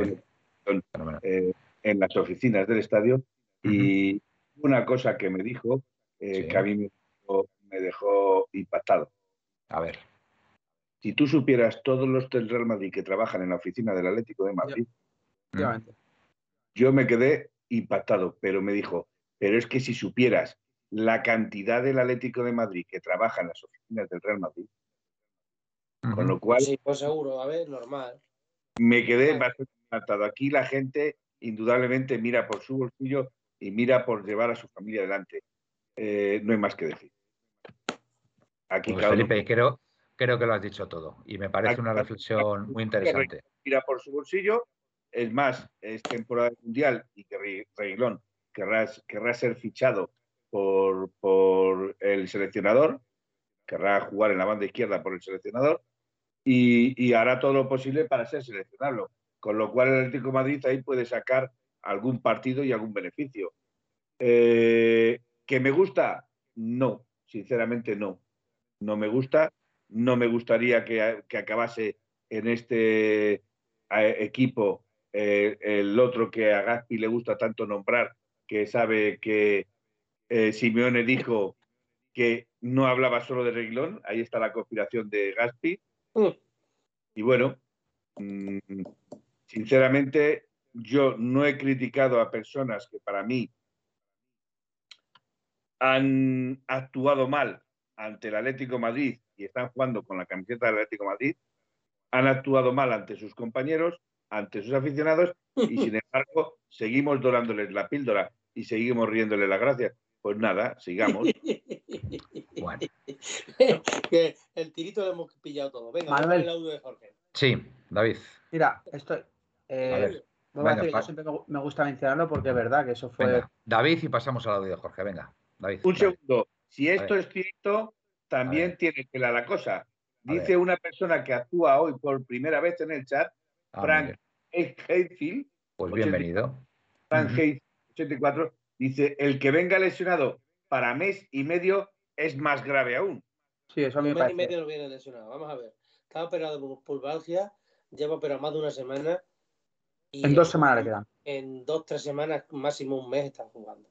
Eh, en las oficinas del estadio y una cosa que me dijo eh, que a mí me dejó, impactado. A ver. Si tú supieras todos los del Real Madrid que trabajan en la oficina del Atlético de Madrid, yo me quedé impactado, pero me dijo, pero es que si supieras la cantidad del Atlético de Madrid que trabaja en las oficinas del Real Madrid, con lo cual... Sí, pues seguro, a ver, normal. Me quedé bastante impactado. Aquí la gente indudablemente mira por su bolsillo y mira por llevar a su familia adelante. Eh, no hay más que decir. Aquí pues Felipe, creo, creo que lo has dicho todo y me parece una reflexión muy interesante. Mira por su bolsillo, es más, es temporada mundial y que Reguilón querrá, querrá ser fichado por, por, el seleccionador, querrá jugar en la banda izquierda por el seleccionador y, y hará todo lo posible para ser seleccionado. Con lo cual el Atlético Madrid ahí puede sacar algún partido y algún beneficio. Eh, ¿Que me gusta? No, sinceramente no. No me gusta. No me gustaría que, acabase en este eh, equipo eh, el otro que a Gaspi le gusta tanto nombrar, que sabe que Simeone dijo que no hablaba solo de Reglón. Ahí está la conspiración de Gaspi. Y bueno, mm, sinceramente, yo no he criticado a personas que para mí han actuado mal ante el Atlético Madrid y están jugando con la camiseta del Atlético Madrid, han actuado mal ante sus compañeros, ante sus aficionados y sin <laughs> embargo seguimos dorándoles la píldora y seguimos riéndoles las gracias. Pues nada, sigamos. <laughs> bueno. <laughs> el tirito lo hemos pillado todo. Venga, el audio de Jorge. Sí, David. Mira, estoy. Eh, siempre me gusta mencionarlo porque es verdad que eso fue. David, y pasamos al audio de Jorge. Venga, David. Un segundo. Si esto es cierto, también tiene que la cosa. Dice una persona que actúa hoy por primera vez en el chat, ah, Frank Hayfield. Pues bienvenido. Frank Hayfield, 84, dice: el que venga lesionado para mes y medio es más grave aún. Sí, eso a mí me parece. mes y medio no viene lesionado. Vamos a ver. Está operado por pulvalgia, lleva operado más de una semana en dos semanas le quedan. En dos, tres semanas, máximo un mes están jugando.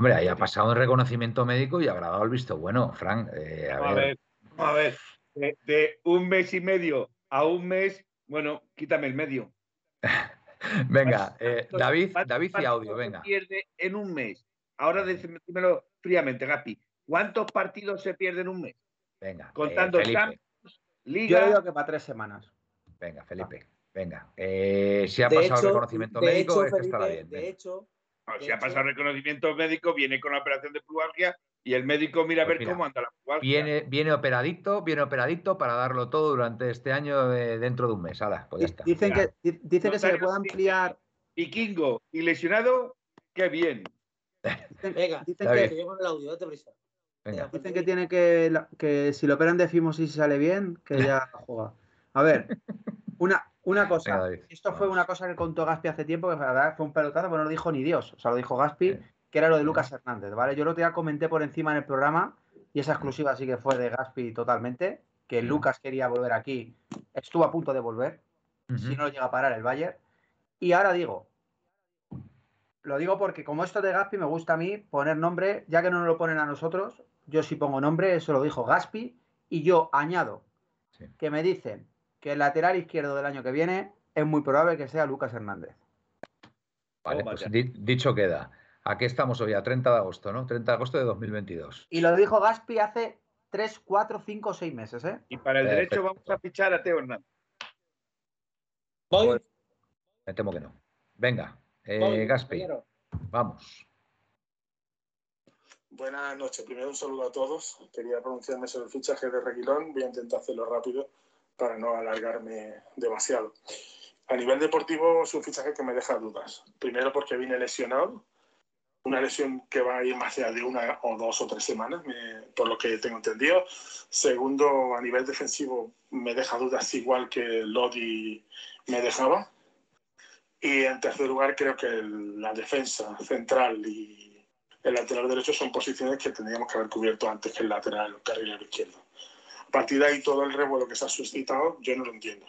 Hombre, ahí ha pasado un reconocimiento médico y ha grabado el visto bueno, Frank. Eh, a, ver. a, ver. De, un mes y medio a un mes, bueno, quítame el medio. <laughs> venga, eh, David, David y audio, venga. pierde en un mes? Ahora dímelo fríamente, Gapi. ¿Cuántos partidos se pierden en un mes? Venga. Contando eh, Champions, Liga. Yo digo que para tres semanas. Venga, Felipe. Venga, eh, si ha pasado el reconocimiento médico, hecho, estará bien. De hecho, si ha pasado el reconocimiento médico, viene con la operación de pluvalgia y el médico mira a pues ver cómo anda la pluvalgia. Viene, viene operadito, viene operadito para darlo todo durante este año dentro de un mes. pues ya está. Dicen que, dicen que se le puede ampliar. Vikingo y lesionado, qué bien. Venga, dicen que, que el audio, date prisa. Dicen que tiene que, que si lo operan de fimosis y sale bien, que ya juega. A ver, una, una cosa. Esto fue una cosa que contó Gaspi hace tiempo, que verdad fue un pelotazo, pero no lo dijo ni Dios. O sea, lo dijo Gaspi, que era lo de Lucas Hernández, ¿vale? Yo lo ya comenté por encima en el programa y esa exclusiva sí que fue de Gaspi totalmente, que Lucas quería volver aquí, estuvo a punto de volver, si no lo llega a parar el Bayern. Y ahora digo, lo digo porque como esto de Gaspi me gusta a mí poner nombre, ya que no nos lo ponen a nosotros, yo sí pongo nombre, eso lo dijo Gaspi, y yo añado que me dicen que el lateral izquierdo del año que viene es muy probable que sea Lucas Hernández. Vale, pues dicho queda. Aquí estamos hoy a 30 de agosto, ¿no? 30 de agosto de 2022. Y lo dijo Gaspi hace 3, 4, 5, 6 meses, ¿eh? Y para el derecho vamos a fichar a Teo Hernández. Voy. Me temo que no. Venga, eh, Gaspi, vamos. Buenas noches. Primero un saludo a todos. Quería pronunciarme sobre el fichaje de Reguilón. Voy a intentar hacerlo rápido para no alargarme demasiado. A nivel deportivo es un fichaje que me deja dudas. Primero porque vine lesionado, una lesión que va a ir más allá de una o dos o tres semanas, por lo que tengo entendido. Segundo, a nivel defensivo me deja dudas igual que Lodi me dejaba. Y en tercer lugar, creo que la defensa central y el lateral derecho son posiciones que tendríamos que haber cubierto antes que el lateral carrilero izquierdo. A partir de ahí, todo el revuelo que se ha suscitado, yo no lo entiendo.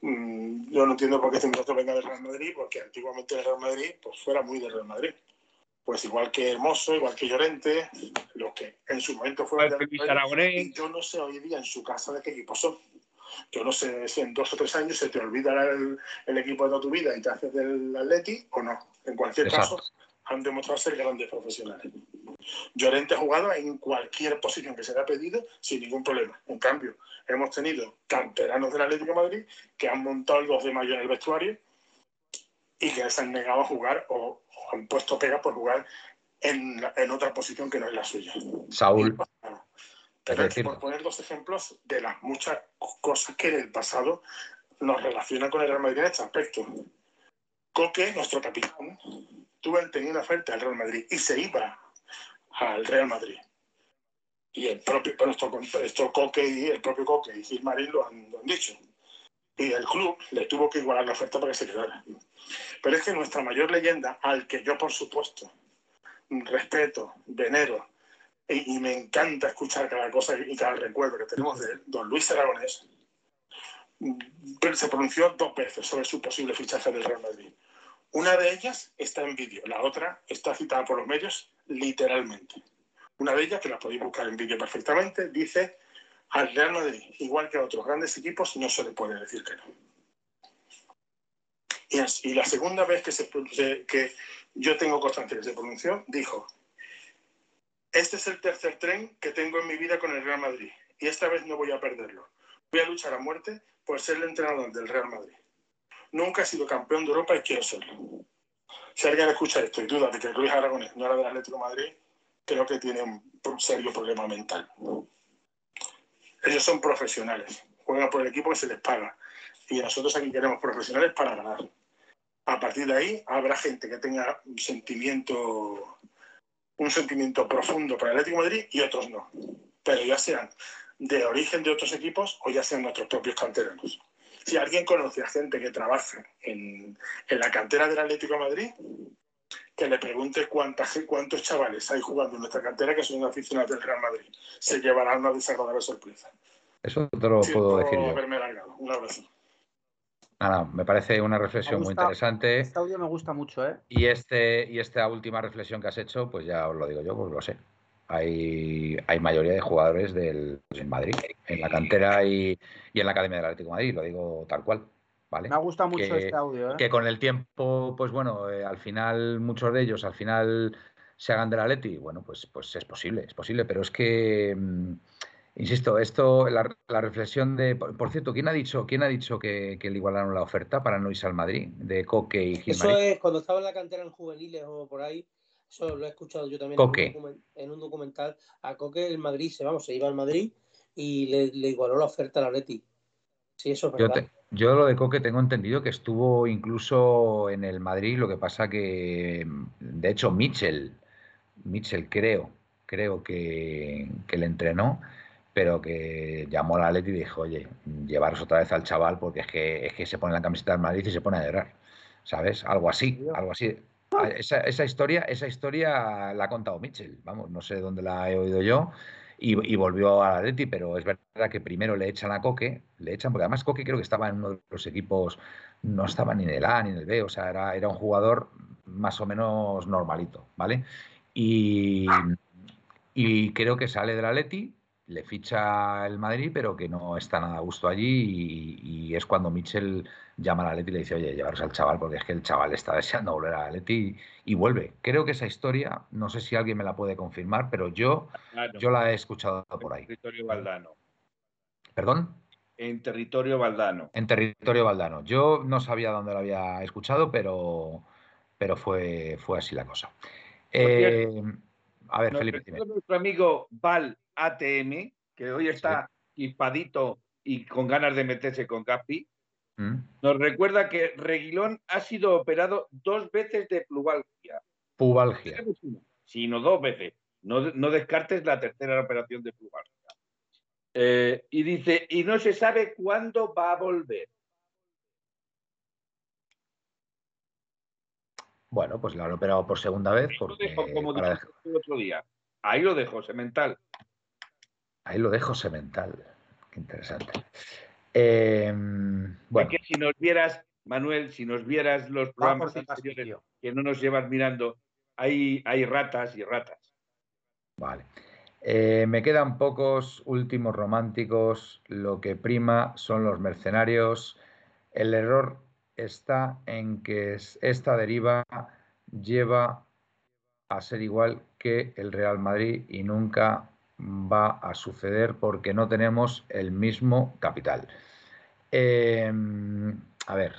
Mm, yo no entiendo por qué Centrato venga del Real Madrid, porque antiguamente el Real Madrid pues, fuera muy del Real Madrid. Pues igual que Hermoso, igual que Llorente, lo que en su momento fue del Real Madrid, yo no sé hoy día en su casa de qué equipo son. Yo no sé si en dos o tres años se te olvida el, equipo de toda tu vida y te haces del Atleti o no. En cualquier caso, han demostrado ser grandes profesionales. Llorente ha jugado en cualquier posición que se le ha pedido sin ningún problema. En cambio, hemos tenido canteranos del Atlético de Madrid que han montado el 2 de mayo en el vestuario y que se han negado a jugar o, han puesto pegas por jugar en, otra posición que no es la suya. Saúl. Pero es por poner dos ejemplos de las muchas cosas que en el pasado nos relacionan con el Real Madrid en este aspecto. Coque, nuestro capitán, tuvo tenía una oferta al Real Madrid y se iba al Real Madrid. Y el propio, esto, Coque y el propio Coque y Gilmarín lo han, lo han dicho. Y el club le tuvo que igualar la oferta para que se quedara. Pero es que nuestra mayor leyenda, al que yo por supuesto respeto, venero, y, me encanta escuchar cada cosa y cada recuerdo que tenemos de don Luis Aragonés, se pronunció dos veces sobre su posible fichaje del Real Madrid. Una de ellas está en vídeo, la otra está citada por los medios literalmente. Una de ellas, que la podéis buscar en vídeo perfectamente, dice al Real Madrid, igual que a otros grandes equipos, no se le puede decir que no. Y, la segunda vez que, yo tengo constancia que se pronunció, dijo, este es el tercer tren que tengo en mi vida con el Real Madrid y esta vez no voy a perderlo. Voy a luchar a muerte por ser el entrenador del Real Madrid. Nunca he sido campeón de Europa y quiero serlo. Si alguien escucha esto y duda de que Luis Aragonés no era del Atlético de Madrid, creo que tiene un serio problema mental. Ellos son profesionales, juegan por el equipo que se les paga. Y nosotros aquí queremos profesionales para ganar. A partir de ahí habrá gente que tenga un sentimiento un sentimiento profundo para el Atlético Madrid y otros no. Pero ya sean de origen de otros equipos o ya sean nuestros propios canteranos. Si alguien conoce a gente que trabaja en, la cantera del Atlético de Madrid, que le pregunte cuántas, cuántos chavales hay jugando en nuestra cantera que son aficionados del Real Madrid. Se llevarán una desagradable sorpresa. Eso te lo puedo decir yo. Un abrazo. Nada, me parece una reflexión muy interesante. Este audio me gusta mucho, ¿eh? Y, este, y esta última reflexión que has hecho, pues ya os lo digo yo, pues lo sé. Hay, hay mayoría de jugadores del pues en Madrid, en la cantera y, en la Academia del Atlético de Madrid, lo digo tal cual. ¿vale? Me ha gustado mucho este audio. ¿eh? Que con el tiempo, pues bueno, eh, al final, muchos de ellos, al final se hagan del Atleti, bueno, pues, pues es posible, es posible, pero es que. Mm, Insisto, esto, la, reflexión de. Por, cierto, ¿quién ha dicho, quién ha dicho que, le igualaron la oferta para no irse al Madrid? De Coque y Gilmarín. Eso es cuando estaba en la cantera en juveniles o por ahí. Eso lo he escuchado yo también En, un documental. A Coque el Madrid se vamos, se iba al Madrid y le, igualó la oferta a la Leti. Sí, eso es verdad. Yo, lo de Coque tengo entendido que estuvo incluso en el Madrid, lo que pasa que, de hecho, Mitchell, Mitchell creo, creo que, le entrenó, pero que llamó a la Leti y dijo, oye, llevaros otra vez al chaval porque es que, es que se pone la camiseta del Madrid y se pone a llorar. ¿Sabes? Algo así, algo así. Ah, esa, esa, historia, esa historia la ha contado Mitchell, vamos, no sé dónde la he oído yo, y, volvió a Leti, pero es verdad que primero le echan a Coque, le echan, porque además Coque creo que estaba en uno de los equipos, no estaba ni en el A ni en el B, o sea, era, era un jugador más o menos normalito, ¿vale? Y, y creo que sale de la Leti, le ficha el Madrid, pero que no está nada a gusto allí y, es cuando Mitchell llama a la Leti y le dice, oye, llevaros al chaval porque es que el chaval está deseando volver a la Leti y, vuelve. Creo que esa historia, no sé si alguien me la puede confirmar, pero yo, yo la he escuchado por ahí. En territorio valdano. ¿Perdón? En territorio valdano. En territorio valdano. Yo no sabía dónde lo había escuchado, pero, pero fue, fue así la cosa. Eh, a ver, Felipe. Nuestro amigo Val ATM, que hoy está hispadito y con ganas de meterse con Gaspi. Nos recuerda que Reguilón ha sido operado dos veces de plubalgia. Pubalgia. Sino dos veces. No, descartes la tercera operación de plubalgia. Eh, y dice, y no se sabe cuándo va a volver. Bueno, pues la han operado por segunda vez. Porque, como el otro día. Ahí lo dejo, semental. Ahí lo dejo semental. Qué interesante. Bueno. que si nos vieras, Manuel, si nos vieras los programas anteriores que no nos llevas mirando, hay, hay ratas y ratas. Vale. Eh, me quedan pocos últimos románticos. Lo que prima son los mercenarios. El error está en que esta deriva lleva a ser igual que el Real Madrid y nunca va a suceder porque no tenemos el mismo capital. Em, a ver,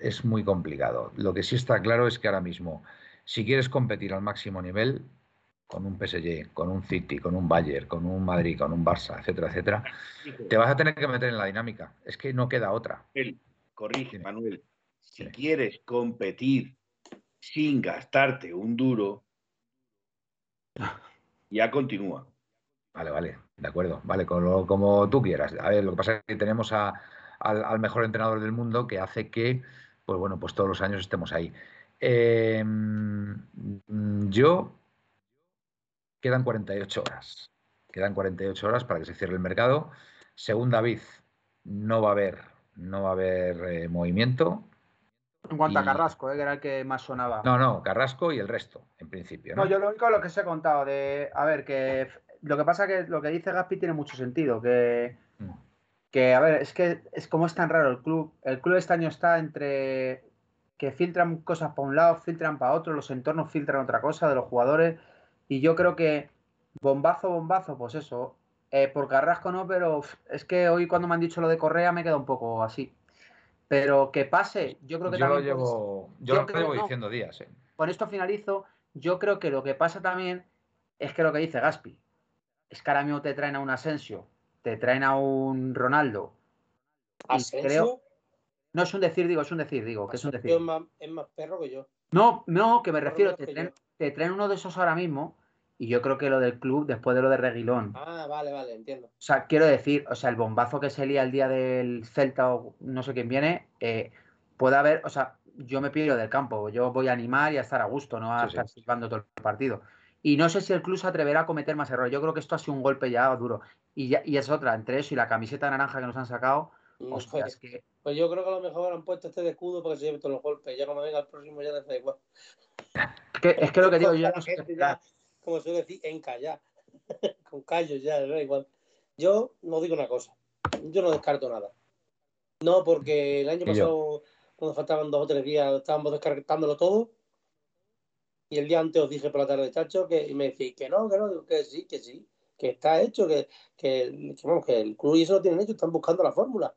es muy complicado. Lo que sí está claro es que ahora mismo, si quieres competir al máximo nivel, con un PSG, con un City, con un Bayern, con un Madrid, con un Barça, etcétera, etcétera, te vas a tener que meter en la dinámica. Es que no queda otra. corrige, Manuel. Si quieres competir sin gastarte un duro, ya continúa. Vale, vale, de acuerdo. Vale, como, tú quieras. A ver, lo que pasa es que tenemos al, mejor entrenador del mundo que hace que, pues bueno, pues todos los años estemos ahí. Em, yo quedan 48 horas. Quedan 48 horas para que se cierre el mercado. Según David, no va a haber, no va a haber eh, movimiento. En cuanto a Carrasco, ¿eh? que era el que más sonaba. No, no, Carrasco y el resto, en principio. No, yo lo único lo que se he contado de. A ver, que lo que pasa que lo que dice Gaspi tiene mucho sentido. Que, mm. que, a ver, es que es como es tan raro el club. El club este año está entre que filtran cosas para un lado, filtran para otro, los entornos filtran otra cosa de los jugadores. Y yo creo que bombazo, bombazo, pues eso. Eh, por Carrasco no, pero es que hoy cuando me han dicho lo de Correa me queda un poco así. Pero que pase, yo creo que yo también. Lo llevo, yo, lo llevo diciendo días. Eh. Con esto finalizo. Yo creo que lo que pasa también es que lo que dice Gaspi. Es que ahora mismo te traen a un Asensio, te traen a un Ronaldo. ¿Asensio? no es un decir, digo, es un decir, digo, que es un decir. Es más, perro que yo. No, no, que me refiero, te traen, te traen uno de esos ahora mismo y yo creo que lo del club, después de lo de Reguilón. Ah, vale, vale, entiendo. O sea, quiero decir, o sea, el bombazo que se lía el día del Celta o no sé quién viene, eh, puede haber, o sea, yo me pido del campo, yo voy a animar y a estar a gusto, no a estar silbando todo el partido. Y no sé si el club se atreverá a cometer más errores. Yo creo que esto ha sido un golpe ya duro. Y, ya, y es otra, entre eso y la camiseta naranja que nos han sacado. Mm, pues, que... pues yo creo que a lo mejor han puesto este de escudo para que se lleve todos los golpes. Ya cuando venga el próximo ya les da igual. Es que, lo que digo, yo no sé como suele decir, en callar, <laughs> con callos ya, da igual. Yo no digo una cosa, yo no descarto nada. No, porque el año pasado, cuando faltaban dos o tres días, estábamos descartándolo todo. Y el día antes os dije por la tarde, chacho, que y me decís que no, que no, que sí, que sí, que está hecho, que, que, vamos, que el club y eso lo tienen hecho, están buscando la fórmula.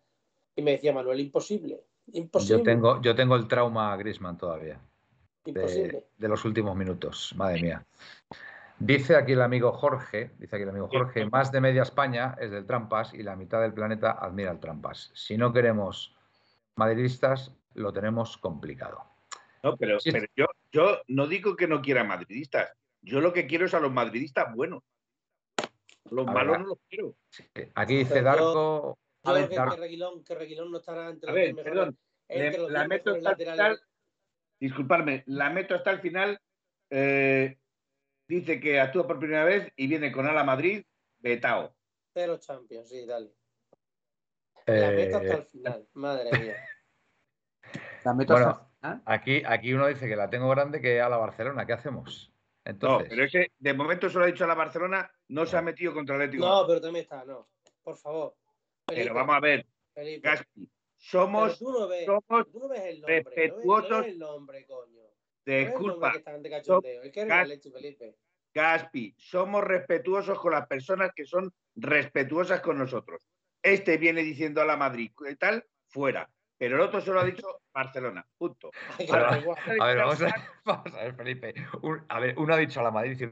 Y me decía Manuel, imposible, imposible. Yo tengo, yo tengo el trauma a Grisman todavía. De, de, los últimos minutos, madre mía. Dice aquí el amigo Jorge, dice aquí el amigo Jorge, más de media España es del Trampas y la mitad del planeta admira el Trampas. Si no queremos madridistas, lo tenemos complicado. No, pero, yo, yo no digo que no quiera madridistas. Yo lo que quiero es a los madridistas buenos. Los malos no los quiero. Aquí dice Darko. a ver, que, Reguilón, que, Reguilón, no estará entre a ver, perdón. la meto hasta el final. Disculparme, la meto hasta el final. Eh, dice que actúa por primera vez y viene con Ala Madrid, Betao. Cero Champions, sí, dale. La meto hasta el eh, final, madre mía. La meto hasta el final. Aquí, aquí uno dice que la tengo grande que a la Barcelona, ¿qué hacemos? Entonces... No, pero es que de momento solo ha dicho a la Barcelona, no se ha metido contra el Atlético. No, pero también está, no. Por favor. pero vamos a ver. Gaspi, somos, tú no ves, somos tú no ves el nombre, respetuosos. No ves, el nombre, coño. Disculpa. Gaspi, somos respetuosos con las personas que son respetuosas con nosotros. Este viene diciendo a la Madrid, ¿qué tal? Fuera pero el otro solo ha dicho Barcelona. Punto. <laughs> a, ver, vamos a, ver, <laughs> Felipe. a ver, uno ha dicho a la Madrid y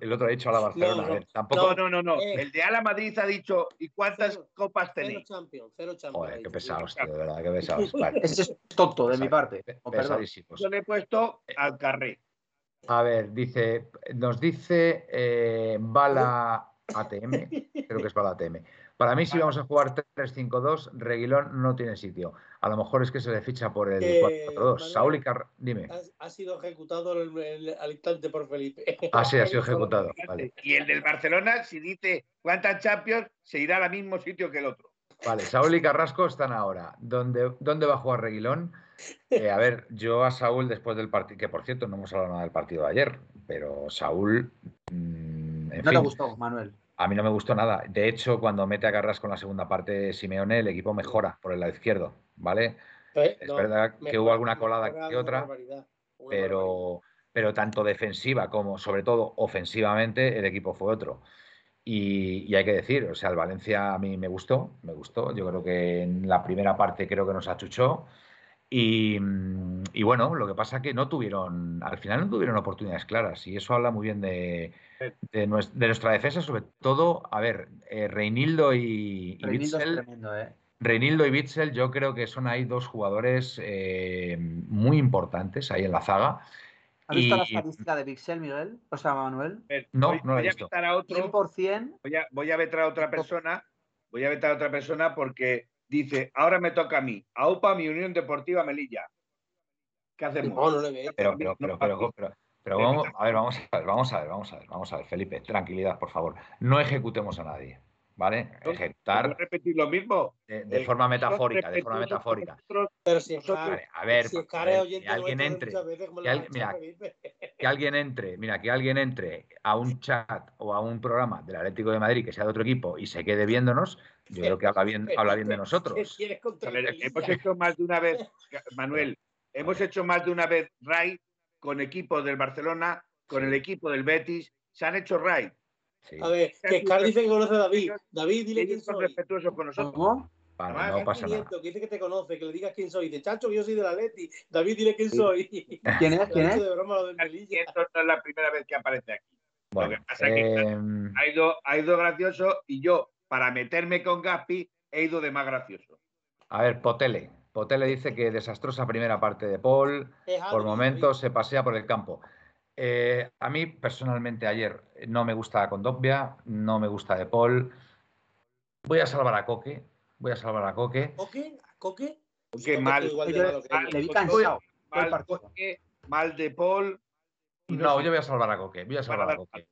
el otro ha dicho a la Barcelona. No, no, tampoco... no, no, no. Eh. el de a la Madrid ha dicho ¿y cuántas copas tenéis? Cero Champions, cero Champions. Joder, qué pesados, tío, de verdad, qué pesados. Ese es tonto de mi parte. Yo le he puesto al carré. A ver, dice, nos dice eh, Bala ATM, creo que es <laughs> Bala ATM. Para mí, si vamos a jugar 3-5-2, Reguilón no tiene sitio. A lo mejor es que se le ficha por el 4-4-2. Eh, Saúl y Car... Dime. Ha, sido ejecutado al instante por Felipe. <laughs> Ah, sí, ha sido ejecutado. <laughs> Y el del Barcelona, si dice cuántas Champions, se irá al mismo sitio que el otro. Vale, Saúl y Carrasco están ahora. ¿Dónde, dónde va a jugar Reguilón? Eh, a ver, yo a Saúl después del partido, que por cierto no hemos hablado nada del partido de ayer, pero Saúl. No le gustó, Manuel. A mí no me gustó nada. De hecho, cuando mete a Carrasco en la segunda parte Simeone, el equipo mejora por el lado izquierdo, ¿vale? es verdad que hubo alguna colada que otra, pero, pero tanto defensiva como sobre todo ofensivamente el equipo fue otro. Y, hay que decir, o sea, el Valencia a mí me gustó, me gustó. Yo creo que en la primera parte creo que nos achuchó. Y, y, bueno, lo que pasa es que no tuvieron, al final no tuvieron oportunidades claras y eso habla muy bien de, de, nuestra, defensa, sobre todo, a ver, eh, Reinildo y, Bitzel. ¿eh? Reinildo y Bitzel, yo creo que son ahí dos jugadores eh, muy importantes ahí en la zaga. ¿Has visto la estadística de Bitzel, Miguel? O sea, Manuel. No, no voy, he visto. a, otro, 100%. Voy a, voy a vetar a otra persona. Voy a vetar a otra persona porque dice, ahora me toca a mí. AUPA, mi Unión Deportiva Melilla. ¿Qué hacemos? No, no le pero, pero, pero, pero, pero vamos, a ver, vamos a ver, vamos a ver, vamos a ver, vamos a ver, Felipe, tranquilidad, por favor. No ejecutemos a nadie, ¿vale? Ejecutar. repetir lo mismo? De, forma metafórica, de forma metafórica. Pero si es a ver, que alguien entre, mira, que alguien entre, mira, que alguien entre a un chat o a un programa del Atlético de Madrid que sea de otro equipo y se quede viéndonos, yo creo que habla bien, habla bien de nosotros. hemos hecho más de una vez, Manuel, hemos hecho más de una vez Ray con equipo del Barcelona, con el equipo del Betis, se han hecho A ver, que Scar dice que conoce a David. David, dile quién soy. respetuosos con nosotros. ¿Cómo? no pasa nada. Que dice que te conoce, que le digas quién soy. Dice, chacho, que yo soy de la Leti. David, dile quién soy. <laughs> ¿Quién es? ¿Quién es? De broma, Esto no es la primera vez que aparece aquí. Lo que pasa es que em, ha, ido, ha ido gracioso y yo, para meterme con Gaspi, he ido de más gracioso. A ver, Potele. Potele dice que desastrosa primera parte de Paul, por momentos se pasea por el campo. Eh, a mí personalmente ayer no me gusta Condopia, no me gusta de Paul. Voy a salvar a Coque, voy a salvar a Coque. ¿Coque? ¿Coque? Coque mal. Mal de Paul. No, yo voy a salvar a Coque, voy a salvar a Coque.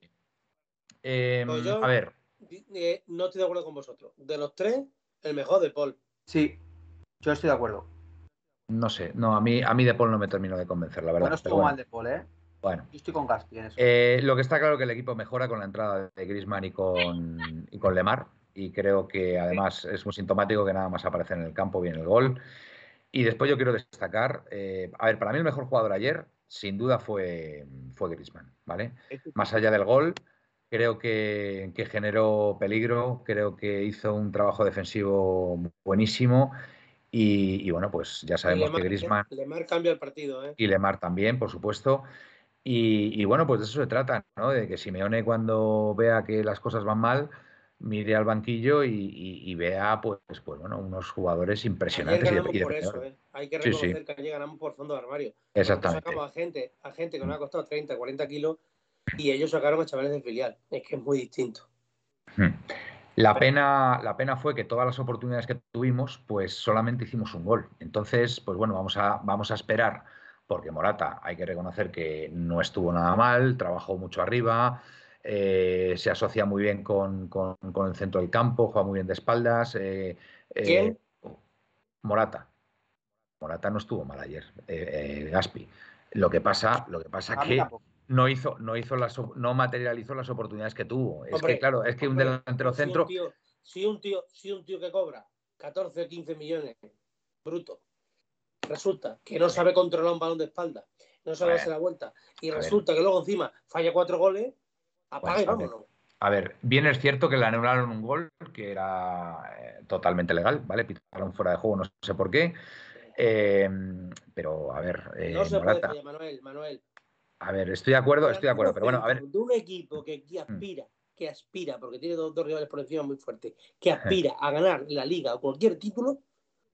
Em, pues a ver. Eh, no estoy de acuerdo con vosotros. De los tres, el mejor de Paul. Sí, yo estoy de acuerdo. No sé, no, a mí, a mí De Paul no me terminó de convencer, la verdad. Bueno, estuvo mal De Paul, ¿eh? Bueno. Yo estoy con Gaspi en eso. Eh, lo que está claro es que el equipo mejora con la entrada de Grisman y con, y con Lemar. Y creo que además es muy sintomático que nada más aparece en el campo, viene el gol. Y después yo quiero destacar, eh, a ver, para mí el mejor jugador ayer, sin duda, fue, fue Grisman, ¿vale? Más allá del gol, creo que, que generó peligro, creo que hizo un trabajo defensivo buenísimo y, bueno, pues ya sabemos que Grisman. Lemar cambia el partido, ¿eh? Y Lemar también, por supuesto. Y, bueno, pues de eso se trata, ¿no? De que Simeone cuando vea que las cosas van mal, mire al banquillo y, vea, pues, pues bueno, unos jugadores impresionantes. y por eso, ¿eh? Hay que reconocer que ayer ganamos por fondo de armario. Exactamente. Sacamos a gente, a gente que nos ha costado 30, 40 kilos y ellos sacaron a chavales del filial. Es que es muy distinto. Hmm. La pena, la pena fue que todas las oportunidades que tuvimos, pues solamente hicimos un gol. Entonces, pues bueno, vamos a, vamos a esperar, porque Morata hay que reconocer que no estuvo nada mal, trabajó mucho arriba, eh, se asocia muy bien con, el centro del campo, juega muy bien de espaldas. Eh, eh, ¿Quién? Morata. Morata no estuvo mal ayer, Gaspi. Lo que pasa, lo que pasa que no hizo, no hizo las, no materializó las oportunidades que tuvo. es que claro, es que un delantero centro. Si un, tío, si un tío, que cobra 14 o 15 millones bruto, resulta que no sabe controlar un balón de espalda, no sabe hacer la vuelta, y resulta que luego encima falla cuatro goles, apague y vámonos. A ver, bien es cierto que le anularon un gol que era eh, totalmente legal, ¿vale? Pitaron fuera de juego, no sé por qué. Eh, pero, a ver. Eh, no se puede, Manuel, Manuel. A ver, estoy de acuerdo, estoy de acuerdo, pero bueno, a ver. De un equipo que, mm. aspira, que aspira, porque tiene dos, rivales por encima muy fuertes, que aspira a ganar la liga o cualquier título,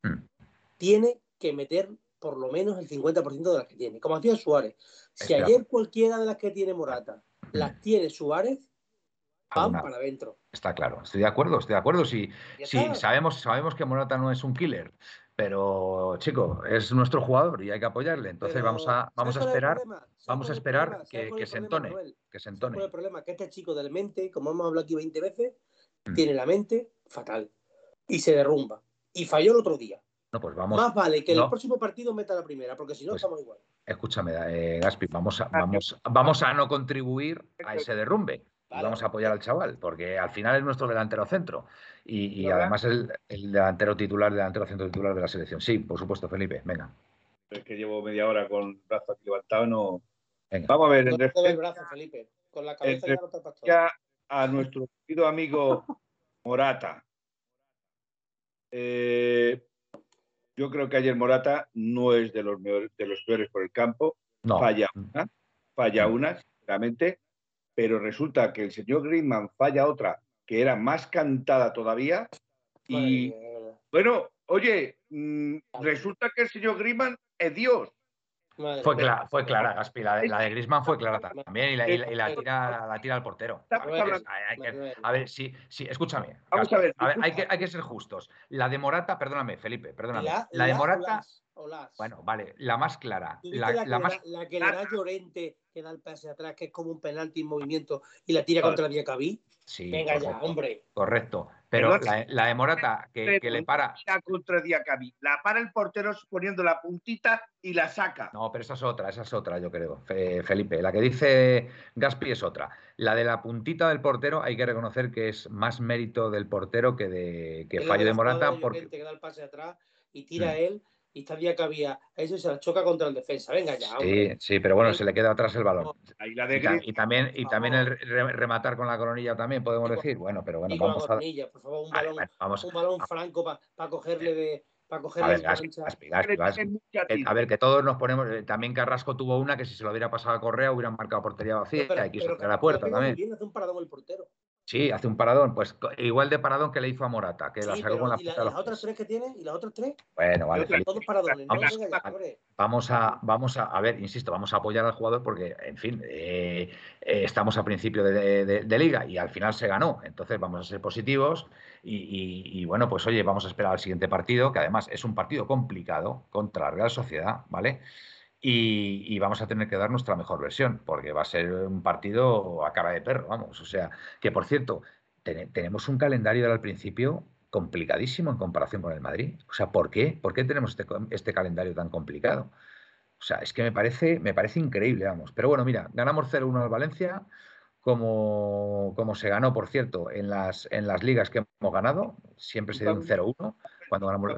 mm. tiene que meter por lo menos el 50% de las que tiene. Como hacía Suárez. Si ayer cualquiera de las que tiene Morata mm. las tiene Suárez, van para adentro. Está claro, estoy de acuerdo, estoy de acuerdo. Si, sabemos, sabemos que Morata no es un killer, pero chico, es nuestro jugador y hay que apoyarle. Entonces vamos a vamos a esperar, vamos a esperar que, se entone, que se entone. el problema que este chico del mente, como hemos hablado aquí 20 veces, mm. tiene la mente fatal y se derrumba. Y falló el otro día. No, pues vamos. Más vale que el próximo partido meta la primera, porque si no pues estamos igual. Escúchame, eh, Gaspi, vamos a, vamos, vamos a no contribuir a ese derrumbe vamos a apoyar al chaval, porque al final es nuestro delantero centro y, además el, el, delantero titular, delantero centro titular de la selección. Sí, por supuesto, Felipe, venga. Es que llevo media hora con el brazo aquí levantado, no. Vamos a ver, en el brazo, Felipe. Con la cabeza ya no te ya a nuestro querido amigo <laughs> Morata. Eh, yo creo que ayer Morata no es de los, de los peores por el campo. No. Falla una, falla una, sinceramente pero resulta que el señor Griezmann falla otra que era más cantada todavía. Y bueno, oye, mm, resulta que el señor Griezmann es Dios. Fue, clara, fue clara, Gaspi. La de, la Griezmann fue clara <laughs> también y la, tira, la tira al portero. A ver, sí, sí, escúchame. Vamos a ver. hay, que, hay que ser justos. La de Morata, perdóname, Felipe, perdóname. La, de Morata. Bueno, vale, la más clara. La, más... la que le da Llorente que da el pase atrás, que es como un penalti en movimiento y la tira contra Diacabí. Sí, Venga ya, hombre. Correcto. Pero la, de Morata, que, le para. contra Diacabí. La para el portero poniendo la puntita y la saca. No, pero esa es otra, esa es otra, yo creo, Felipe. La que dice Gaspi es otra. La de la puntita del portero hay que reconocer que es más mérito del portero que de que fallo de Morata. Porque... Que da el pase atrás y tira él y sabía que había. Eso se la choca contra el defensa. Venga ya. Sí, sí, pero bueno, se le queda atrás el balón. y, también, y también el rematar con la coronilla también, podemos decir. Bueno, pero bueno, vamos a. por favor, un balón, un balón franco para cogerle de. Para cogerle a ver, a ver, que todos nos ponemos. Eh, también Carrasco tuvo una que si se lo hubiera pasado a Correa hubieran marcado portería vacía y quiso la puerta también. Hace un paradón el portero. Sí, hace un paradón, pues igual de paradón que le hizo a Morata, que la sacó con la ¿Y, las otras tres que tiene? ¿Y las otras tres? Bueno, vale. Todos paradones. Vamos, a, vamos a, a ver, insisto, vamos a apoyar al jugador porque, en fin, eh, eh, estamos a principio de, liga y al final se ganó. Entonces vamos a ser positivos y, y, bueno, pues oye, vamos a esperar al siguiente partido, que además es un partido complicado contra la Real Sociedad, ¿vale? Y, vamos a tener que dar nuestra mejor versión, porque va a ser un partido a cara de perro, vamos. O sea, que por cierto, tenemos un calendario al principio complicadísimo en comparación con el Madrid. O sea, ¿por qué? ¿Por qué tenemos este, este, calendario tan complicado? O sea, es que me parece, me parece increíble, vamos. Pero bueno, mira, ganamos 0-1 al Valencia, como, como se ganó, por cierto, en las, en las ligas que hemos ganado. Siempre se dio un 0-1 cuando ganamos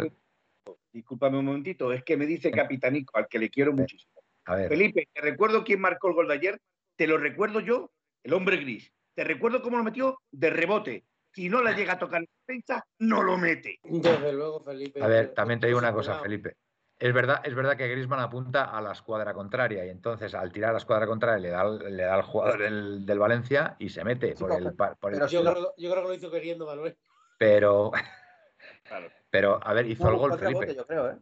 discúlpame un momentito, es que me dice Capitanico, al que le quiero muchísimo. Felipe, te recuerdo quién marcó el gol de ayer, te lo recuerdo yo, el hombre gris. Te recuerdo cómo lo metió de rebote. Si no la llega a tocar la defensa, no lo mete. Desde luego, Felipe. A ver, también te digo una cosa, Felipe. Es verdad, es verdad que Grisman apunta a la escuadra contraria y entonces al tirar a la escuadra contraria le da, le da al jugador del, Valencia y se mete por el, pero yo, creo, yo, creo, que lo hizo queriendo, Manuel. Pero, <laughs> claro. Pero, a ver, hizo el gol, Felipe. yo creo, ¿eh?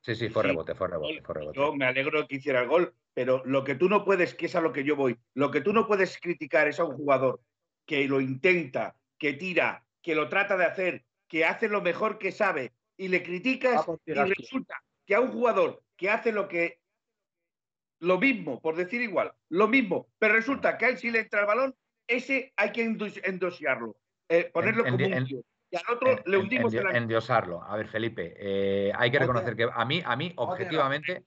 Sí, sí, fue rebote, fue rebote, fue rebote. Yo me alegro que hiciera el gol, pero lo que tú no puedes, que es a lo que yo voy, lo que tú no puedes criticar es a un jugador que lo intenta, que tira, que lo trata de hacer, que hace lo mejor que sabe y le criticas y resulta que a un jugador que hace lo que lo mismo, por decir igual, lo mismo, pero resulta que a él sí le entra el balón, ese hay que endosiarlo, eh, ponerlo como un y al otro le hundimos en, en, Endiosarlo. A ver, Felipe, eh, hay que reconocer que a mí, a mí, objetivamente.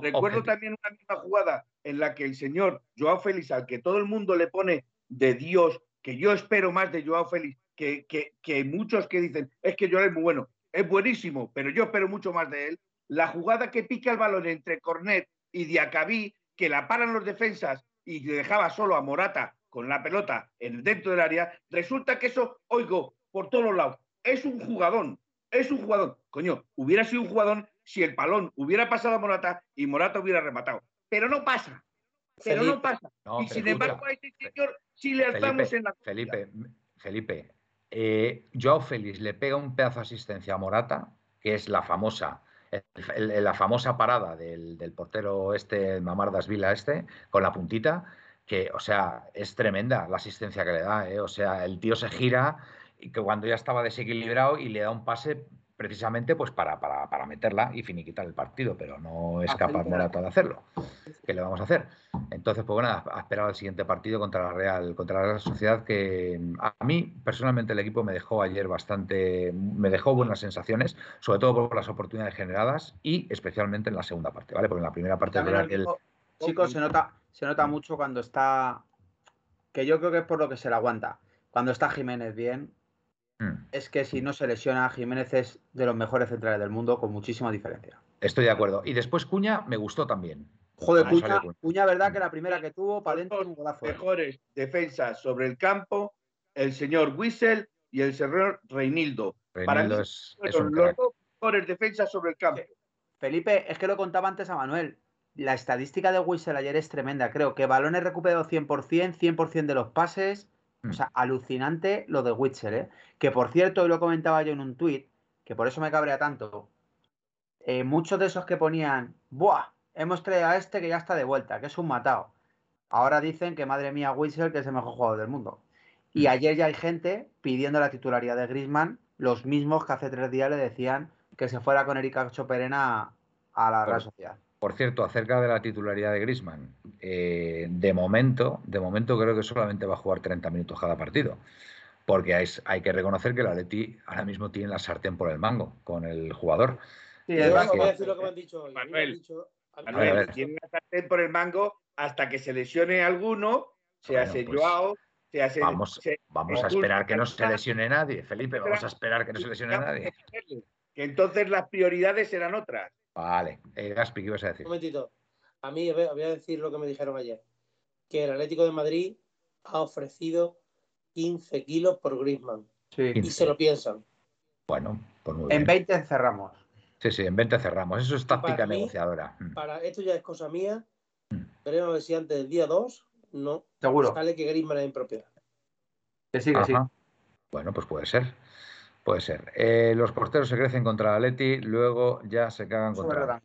Recuerdo también una misma jugada en la que el señor Joao Félix, al que todo el mundo le pone de Dios, que yo espero más de Joao Félix, que, que, que muchos que dicen, es que Joao es muy bueno, es buenísimo, pero yo espero mucho más de él. La jugada que pica el balón entre Cornet y Diacabí, que la paran los defensas y dejaba solo a Morata con la pelota en, dentro del área, resulta que eso, oigo, por todos lados. Es un jugadón, es un jugador. Coño, hubiera sido un jugador si el palón hubiera pasado a Morata y Morata hubiera rematado. Pero no pasa. Pero no pasa. y sin embargo, a este señor sí le alzamos en la. Felipe, Felipe, eh, Joao Félix le pega un pedazo de asistencia a Morata, que es la famosa. la famosa parada del, portero este, Mamardas Vila este, con la puntita, que, o sea, es tremenda la asistencia que le da, ¿eh? o sea, el tío se gira, y que cuando ya estaba desequilibrado y le da un pase precisamente pues para, para, meterla y finiquitar el partido, pero no es capaz Morata de hacerlo. ¿Qué le vamos a hacer? Entonces, pues bueno, a esperar al siguiente partido contra la Real, contra la Real Sociedad, que a mí personalmente el equipo me dejó ayer bastante, me dejó buenas sensaciones, sobre todo por las oportunidades generadas y especialmente en la segunda parte, ¿vale? Porque en la primera parte el Chicos, se nota, se nota mucho cuando está, que yo creo que es por lo que se le aguanta. Cuando está Jiménez bien, Mm. es que si no se lesiona, Jiménez es de los mejores centrales del mundo con muchísima diferencia. Estoy de acuerdo. Y después Cuña me gustó también. Joder, Cuña, Cuña, verdad que la primera que tuvo, para dentro un golazo. Mejores defensas sobre el campo, el señor Wissel y el señor Reinildo. Reinildo es, los dos mejores defensas sobre el campo. Felipe, es que lo contaba antes a Manuel. La estadística de Wissel ayer es tremenda. Creo que balones recuperados 100%, 100% de los pases, o mm. sea, alucinante lo de Witcher, ¿eh? Que por cierto, hoy lo comentaba yo en un tuit, que por eso me cabrea tanto. Eh, muchos de esos que ponían, ¡buah! Hemos traído a este que ya está de vuelta, que es un matado. Ahora dicen que madre mía, Witcher, que es el mejor jugador del mundo. Y mm. ayer ya hay gente pidiendo la titularidad de Grisman, los mismos que hace tres días le decían que se fuera con Erika Choperena a la Real Sociedad. Por cierto, acerca de la titularidad de Grisman, eh, de momento, de momento creo que solamente va a jugar 30 minutos cada partido. Porque hay, que reconocer que el Atleti ahora mismo tiene la sartén por el mango con el jugador. Sí, además, voy a decir lo que me han dicho hoy. Manuel, tiene la sartén por el mango hasta que se lesione alguno, se hace pues, Joao, se hace. Vamos, vamos a esperar que no se lesione nadie, Felipe, vamos a esperar que no se lesione nadie. Que entonces las prioridades serán otras. Vale. Eh, Gaspi, ¿qué ibas a decir? Un momentito. A mí voy a decir lo que me dijeron ayer. Que el Atlético de Madrid ha ofrecido 15 kilos por Griezmann. Sí. Y se lo piensan. Bueno, pues muy bien. En 20 cerramos. Sí, sí, en 20 cerramos. Eso es táctica negociadora. Mm. para esto ya es cosa mía. Mm. Veremos a ver si antes del día 2 no Seguro. sale que Griezmann es impropiedad. Que sí, que sí. Bueno, pues puede ser. Puede ser. Eh, los porteros se crecen contra el Atleti, luego ya se cagan contra el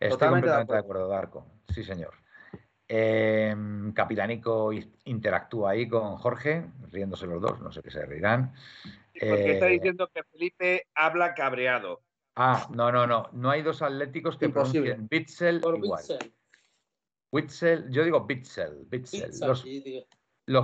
Estoy completamente de acuerdo, Darko. Sí, señor. Eh, Capitanico interactúa ahí con Jorge, riéndose los dos, no sé qué se reirán. porque está eh, diciendo que Felipe habla cabreado. Ah, no, no, no. No hay dos atléticos que pronuncien Bitzel igual. Witzel. yo digo Bitzel. Bitzel. Los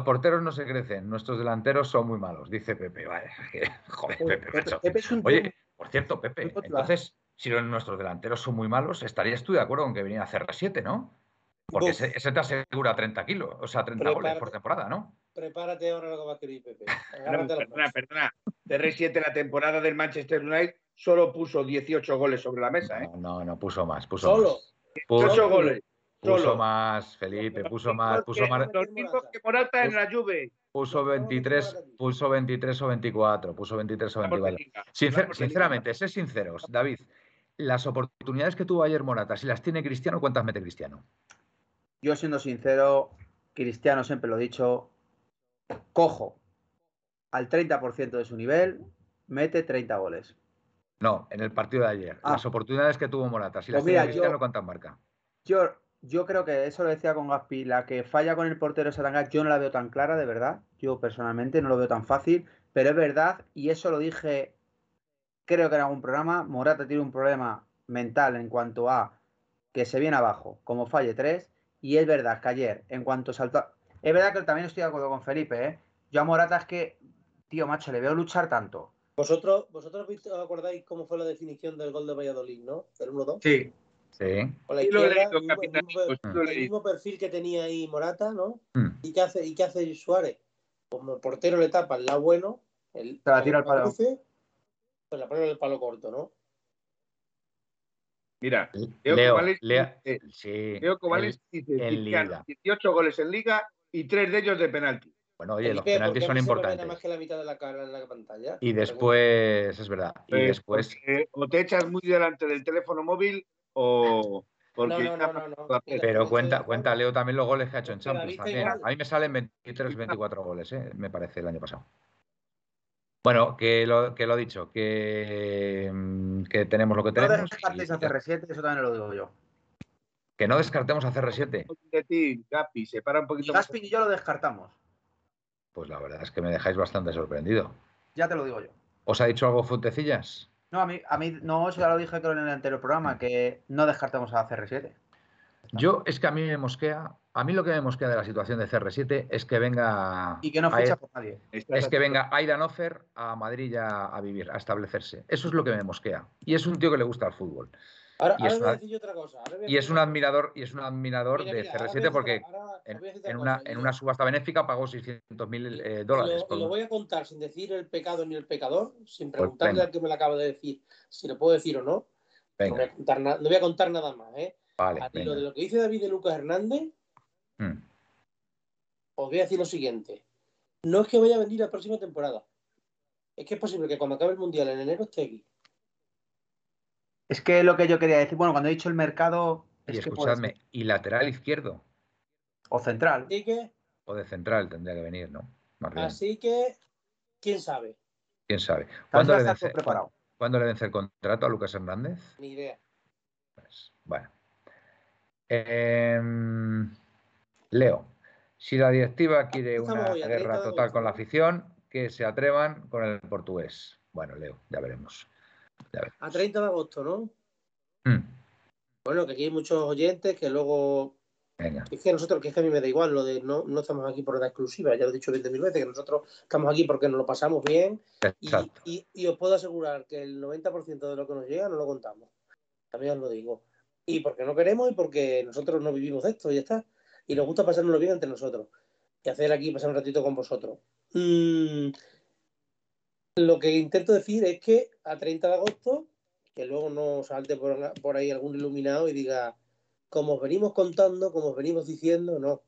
porteros no se crecen, nuestros delanteros son muy malos, dice Pepe. Vale, <laughs> joder, Pepe, Oye, por cierto, Pepe, entonces, si nuestros delanteros son muy malos, estarías tú de acuerdo con que venía a hacer 7, ¿no? Porque ese, te asegura 30 kilos, o sea, 30 goles por temporada, ¿no? Prepárate ahora lo que va a querer Pepe. <laughs> perdona, perdona. CR7 la temporada del Manchester United solo puso 18 goles sobre la mesa, ¿eh? No, no, no puso más, puso ¿Solo? más. 18 goles. Puso más, Felipe, puso más, puso más. Los mismos que Morata en la Juve. Puso 23, puso 23 o 24, puso 23 o 24. sinceramente, sé sinceros, David, las oportunidades que tuvo ayer Morata, si las tiene Cristiano, ¿cuántas mete Cristiano? Yo siendo sincero, Cristiano siempre lo he dicho, cojo al 30% de su nivel, mete 30 goles. No, en el partido de ayer. Ah. Las oportunidades que tuvo Morata. Si las Pues mira, tiene Cristiano, yo- ¿cuántas marca? Yo, yo creo que eso lo decía con Gaspi, la que falla con el portero Satangás, yo no la veo tan clara, de verdad. Yo personalmente no lo veo tan fácil, pero es verdad, y eso lo dije, creo que en algún programa, Morata tiene un problema mental en cuanto a que se viene abajo, como falle tres, y es verdad que ayer, en cuanto saltó... Es verdad que también estoy de acuerdo con Felipe, ¿eh? Yo a Morata es que, tío, macho, le veo luchar tanto. ¿Vosotros, vosotros acordáis cómo fue la definición del gol de Valladolid, ¿no? Del 1-2. Sí. Sí. Con la Sí lo izquierda, mismo- mismo- el mismo perfil que tenía ahí Morata, ¿no? Mm. ¿Y qué hace, y qué hace Suárez? Como el portero le tapa el lado bueno, el, Se la tira al palo. cruce, pues la pone en el palo corto, ¿no? Mira, Leo Leo, Covales Leo- dice- sí, Leo Covales el- dice en Cristiano, Liga. 18 goles en liga y 3 de ellos de penalti. Bueno, oye, los Felipe, ¿por penaltis son importantes. más que la mitad de la cara en la pantalla? Y después, es verdad, y Pues, después, o te echas muy delante del teléfono móvil o porque No, no, no, no, no. Pero cuenta, cuenta Leo también los goles que ha hecho en Champions también. A mí me salen 23, 24 goles, ¿eh? me parece, el año pasado. Bueno, que lo, que lo he dicho, que, mm, que tenemos lo que No tenemos. descartéis a y- CR7, eso también lo digo yo. que no descartemos a CR7. de ti, Gapi, se para un Y poquito. Gaspi y yo lo descartamos. Pues la verdad es que me dejáis bastante sorprendido. Ya te lo digo yo. ¿Os ha dicho algo Fuentecillas? No, a mí, a mí no, eso ya lo dije creo en el anterior programa, que no descartemos a CR7. Yo es que a mí me mosquea, a mí lo que me mosquea de la situación de CR7 es que venga Y que no a- ficha por nadie. Es que venga Aidan Offer a Madrid ya a vivir, a establecerse. Eso es lo que me mosquea. Y es un tío que le gusta el fútbol. Ahora, y ahora es voy a una- decir yo otra cosa. ahora voy Y es un admirador, y es un admirador Mira, de mira, ahora voy a CR7 decir porque ahora en, voy una, en una subasta benéfica pagó 600 mil y dólares. lo, por voy a contar sin decir el pecado ni el pecador, sin Pues preguntarle venga. al que me lo acaba de decir si lo puedo decir o no. No voy, Venga, a contar na- no voy a contar nada más. ¿eh? vale. A ti, lo de lo que dice David de Lucas Hernández, Mm. os voy a decir lo siguiente. No es que vaya a venir la próxima temporada. Es que es posible que cuando acabe el Mundial en enero esté aquí. Es que lo que yo quería decir, bueno, cuando he dicho el mercado, Y es escuchadme, y lateral izquierdo o central. Así que, o de central tendría que venir, ¿no? Más bien. así que, quién sabe, ¿Quién sabe? ¿Cuándo le, vence, preparado. ¿Cuándo le vence el contrato a Lucas Hernández? ni idea. Pues, bueno. Em, Leo, si la directiva quiere Estamos una hoy a 30 guerra total con la afición, que se atrevan con el portugués. Bueno, Leo, ya veremos. A 30 de agosto, ¿no? Mm, Bueno, que aquí hay muchos oyentes que luego venga. Es que nosotros, que es que a mí me da igual lo de no, no estamos aquí por la exclusiva, ya lo he dicho 20.000 veces, que nosotros estamos aquí porque nos lo pasamos bien y- y os puedo asegurar que el 90% de lo que nos llega no lo contamos. También os lo digo. Y porque no queremos y porque nosotros no vivimos de esto y ya está. Y nos gusta pasárnoslo bien entre nosotros. Y hacer aquí, pasar un ratito con vosotros. Mm, lo que intento decir es que a 30 de agosto, que luego no salte por, por ahí algún iluminado y diga, como os venimos contando, como os venimos diciendo, no.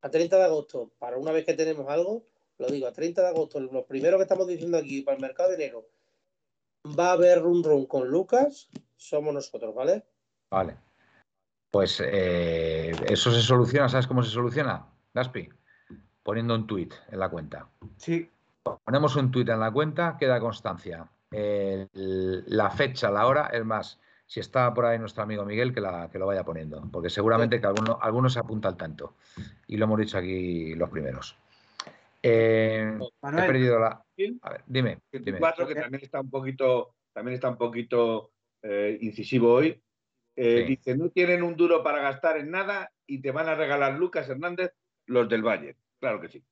A 30 de agosto, para una vez que tenemos algo, lo digo, a 30 de agosto, lo primero que estamos diciendo aquí para el mercado de enero, va a haber run run con Lucas, somos nosotros, ¿vale? Vale. Pues eh, eso se soluciona, ¿sabes cómo se soluciona? Gaspi, poniendo un tuit en la cuenta. Sí. Ponemos un tuit en la cuenta, queda constancia. El- la fecha, la hora, es más, si está por ahí nuestro amigo Miguel, que, la, que lo vaya poniendo, porque seguramente que alguno, alguno se apunta al tanto. Y lo hemos dicho aquí los primeros. Eh, he perdido la. A ver, dime. dime. 24, que también está un poquito, también está un poquito eh, incisivo hoy. Eh, Sí. Dice, no tienen un duro para gastar en nada y te van a regalar Lucas Hernández los del Valle. Claro que sí.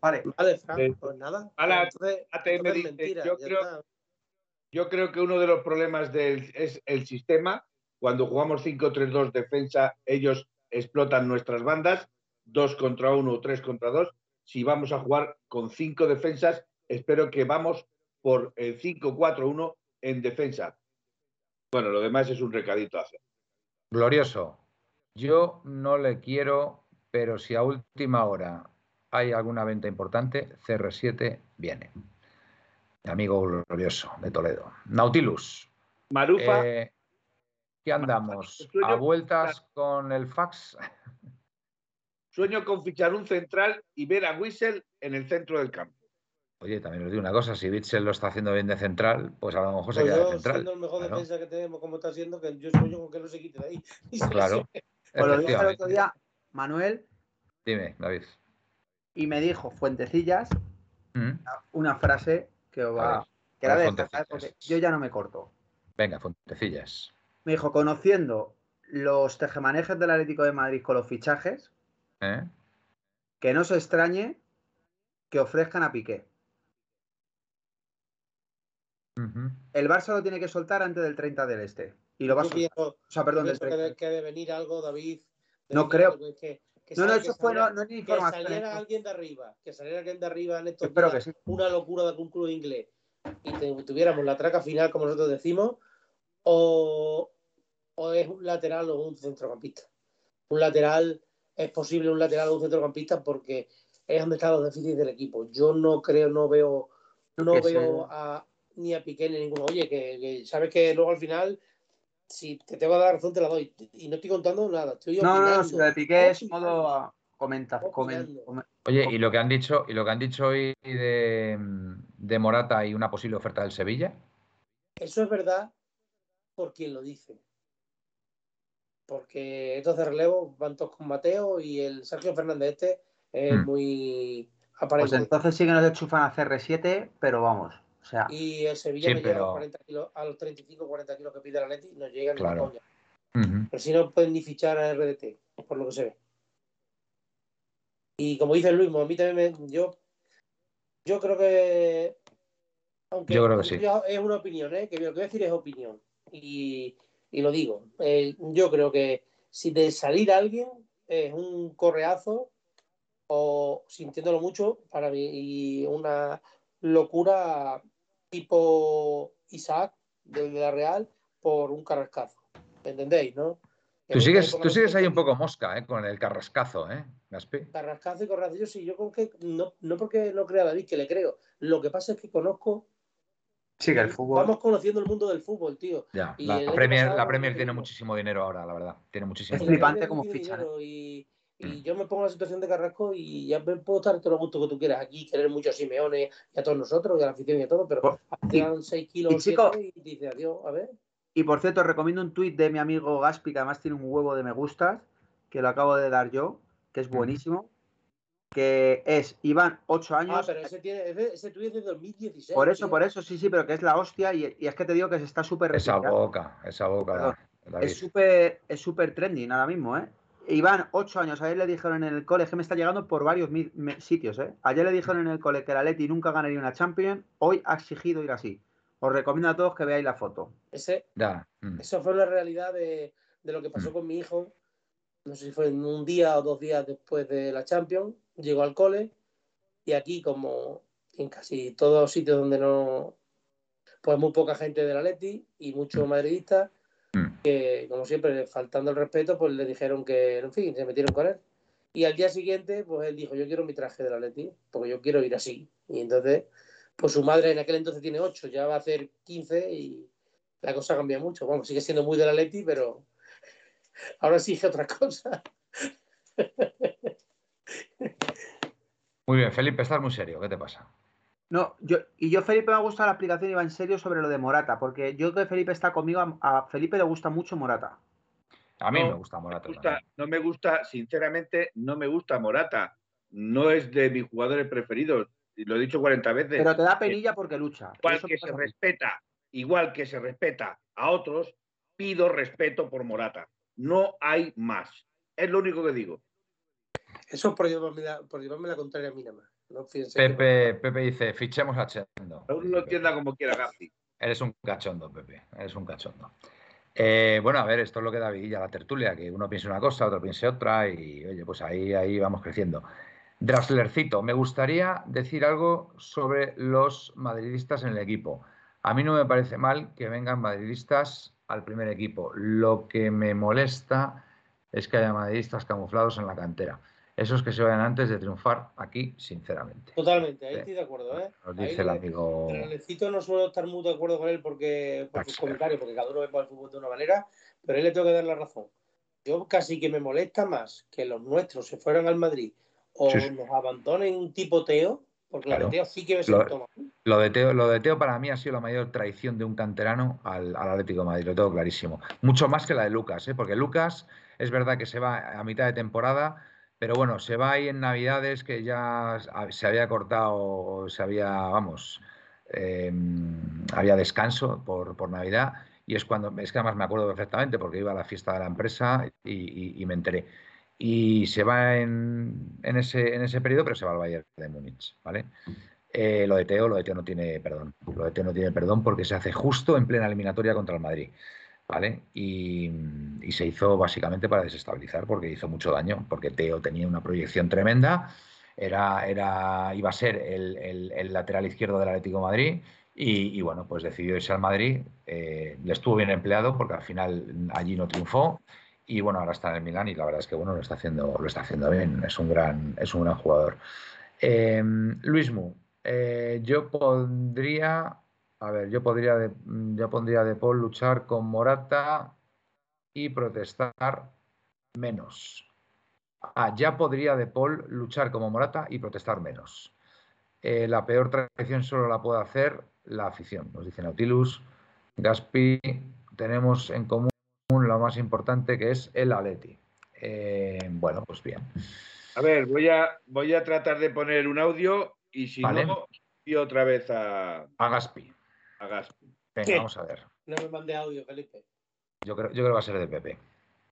Vale. Vale, Fran, Sí. pues nada. Entonces, ATM entonces dice, mentira, yo creo- está. Yo creo que uno de los problemas del, es el sistema. Cuando jugamos 5-3-2 defensa, ellos explotan nuestras bandas, 2 contra 1 o 3 contra 2. Si vamos a jugar con 5 defensas, espero que vamos por el 5-4-1 en defensa. Bueno, lo demás es un recadito a hacer. Glorioso. Yo no le quiero, pero si a última hora hay alguna venta importante, CR7 viene. Mi amigo glorioso de Toledo. Nautilus. Marufa, eh, ¿Qué andamos? sueño- ¿A vueltas con el fax? sueño con fichar un central y ver a Wissel en el centro del campo. Oye, también os digo una cosa, si Bitzel lo está haciendo bien de central, pues a lo mejor se pues queda de central. Siendo el mejor defensa que tenemos como está haciendo, que yo soy yo con que no se quite de ahí. <laughs> claro. Pues lo dije el otro día, Manuel. Dime, David. Y me dijo Fuentecillas ¿Mm? una frase que va. Que era de porque yo ya no me corto. Venga, Fuentecillas. Me dijo, conociendo los tejemanejes del Atlético de Madrid con los fichajes, ¿Eh? que no se extrañe que ofrezcan a Piqué. El Barça lo tiene que soltar antes del 30 del este. Y lo va a soltar. o sea, perdón, del 30. Que debe venir algo, David. No creo. Que, no, no, eso fue, no, no, es ni información. Que saliera alguien de arriba, que saliera alguien de arriba en estos que sí. una locura de algún club inglés y tuviéramos la traca final, como nosotros decimos, o, o es un lateral o un centrocampista. Un lateral, es posible un lateral o un centrocampista porque es donde están los déficits del equipo. Yo no creo, no veo, no veo a, ni a Piqué ni a ninguno. Oye, que, sabes que luego al final, si te tengo que dar razón, te la doy. Y no estoy contando nada. Estoy no, no, no, si lo de Piqué es modo comentar. Oye, y lo que han dicho, y lo que han dicho hoy de, de Morata y una posible oferta del Sevilla. Eso es verdad por quien lo dice. Porque estos de relevo van todos con Mateo y el Sergio Fernández este es hmm. muy aparente. Pues entonces sí que nos enchufan a CR7, pero vamos. O sea, y el Sevilla no llega a, los 40 kilos, a los 35 40 kilos que pide la Leti, no llega ni la coña. Pero si no pueden ni fichar a RDT, por lo que se ve. Y como dice Luis, a mí también me, yo, yo creo que aunque yo creo que sí. es una opinión, ¿eh? que lo que voy a decir es opinión. Y, y lo digo, eh, yo creo que si de salir alguien es un correazo o sintiéndolo mucho para mí y una locura tipo Isaac de la Real por un carrascazo. ¿Entendéis, no? Tú sigues, tú sigues ahí un poco mosca, ¿eh? Con el carrascazo, ¿eh? Gaspi. Carrascazo y corracillo, sí, yo con que no, no porque no crea David, que le creo. Lo que pasa es que conozco Sí, que el fútbol. Vamos conociendo el mundo del fútbol, tío. Ya, la, Premier, la Premier tiene muchísimo dinero ahora, la verdad. Tiene muchísimo Es flipante como ficha. Y, y mm. yo me pongo en la situación de Carrasco y ya me puedo estar todo lo gusto que tú quieras aquí, querer mucho a Simeone y a todos nosotros y a la afición y a todo, pero hacían 6 kilos y, y dice adiós, a ver. Y por cierto, recomiendo un tuit de mi amigo Gaspi, que además tiene un huevo de me gustas, que lo acabo de dar yo, que es buenísimo que es Iván, 8 ah, años. Ah, pero ese, tiene, ese, tuyo es de 2016. Por eso, por eso, sí, sí, pero que es la hostia y, es que te digo que se está súper Esa boca, esa boca. es súper es súper trending ahora mismo, ¿eh? Iván, 8 años, ayer le dijeron en el cole, que me está llegando por varios sitios, ¿eh? Ayer le dijeron en el cole que la Leti nunca ganaría una Champions, hoy ha exigido ir así. Os recomiendo a todos que veáis la foto. Ese, mm. Eso fue la realidad de, lo que pasó mm. con mi hijo, no sé si fue en un día o dos días después de la Champions, llegó al cole y aquí como en casi todos los sitios donde no, pues muy poca gente de la Leti y muchos mm. madridistas. Que como siempre faltando el respeto pues le dijeron que en fin se metieron con él y al día siguiente pues él dijo yo quiero mi traje de la Leti porque yo quiero ir así y entonces pues su madre en aquel entonces tiene 8 ya va a hacer 15 y la cosa cambia mucho bueno sigue siendo muy de la Leti pero <laughs> ahora exige otra cosa Muy bien, Felipe, estás muy serio. ¿Qué te pasa? No, yo, y yo, Felipe, me ha gustado la explicación y va en serio sobre lo de Morata, porque yo que Felipe está conmigo, a, Felipe le gusta mucho Morata. A mí me gusta Morata. no me gusta, sinceramente, no me gusta Morata. No es de mis jugadores preferidos. Lo he dicho 40 veces. Pero te da penilla porque lucha. Igual que se respeta, igual que se respeta a otros, pido respeto por Morata. No hay más. Es lo único que digo. Eso por llevarme la, por llevarme la contraria a mí nada más. Pepe, Pepe dice, fichemos a Chendo. Uno lo entienda como quiera, Gazi. Eres un cachondo, Pepe. Eres un cachondo. Eh, bueno, a ver, esto es lo que da vidilla la tertulia, que uno piense una cosa, otro piense otra, y oye, pues ahí, ahí vamos creciendo. Draslercito, me gustaría decir algo sobre los madridistas en el equipo. A mí no me parece mal que vengan madridistas al primer equipo. Lo que me molesta es que haya madridistas camuflados en la cantera esos que se vayan antes de triunfar aquí, sinceramente. Totalmente, ahí estoy de acuerdo. ¿eh? Nos dice el amigo. No suelo estar muy de acuerdo con él porque, por sus comentarios, porque cada uno ve el fútbol de una manera, pero él le tengo que dar la razón. Yo casi que me molesta más que los nuestros se fueran al Madrid o nos abandonen un tipo Teo, Porque lo de Teo sí que me lo. Lo de, Teo, lo de Teo para mí ha sido la mayor traición de un canterano al, Atlético de Madrid, lo tengo clarísimo. Mucho más que la de Lucas, ¿eh? porque Lucas es verdad que se va a mitad de temporada, pero bueno, se va ahí en Navidades que ya se había cortado, se había, vamos, em, había descanso por, por Navidad y es cuando, es que además me acuerdo perfectamente porque iba a la fiesta de la empresa y, me enteré. Y se va en, en, ese, en ese periodo, pero se va al Bayern de Múnich, ¿vale? Eh, lo de Teo, lo de Teo no tiene perdón. Lo de Teo no tiene perdón porque se hace justo en plena eliminatoria contra el Madrid. ¿Vale? Y, se hizo básicamente para desestabilizar porque hizo mucho daño, porque Teo tenía una proyección tremenda, era, era, iba a ser el, el lateral izquierdo del Atlético de Madrid y, bueno, pues decidió irse al Madrid. Eh, le estuvo bien empleado porque al final allí no triunfó. Y bueno, ahora está en el Milán y la verdad es que bueno, lo está haciendo, lo está haciendo bien. Es un gran, es un gran jugador. Eh, Luis Mu, eh, yo pondría, a ver, yo podría de, yo pondría de Paul luchar con Morata y protestar menos. Ah, ya podría de Paul luchar como Morata y protestar menos. la peor traición solo la puede hacer la afición. Nos dice Nautilus, Gaspi, tenemos en común lo más importante que es el Aleti. Eh, bueno, pues bien. A ver, voy a, voy a tratar de poner un audio y si no, y otra vez a, a Gaspi. A Gaspi. Venga, vamos a ver. No me mande audio, Felipe. Yo creo, yo creo que va a ser de Pepe.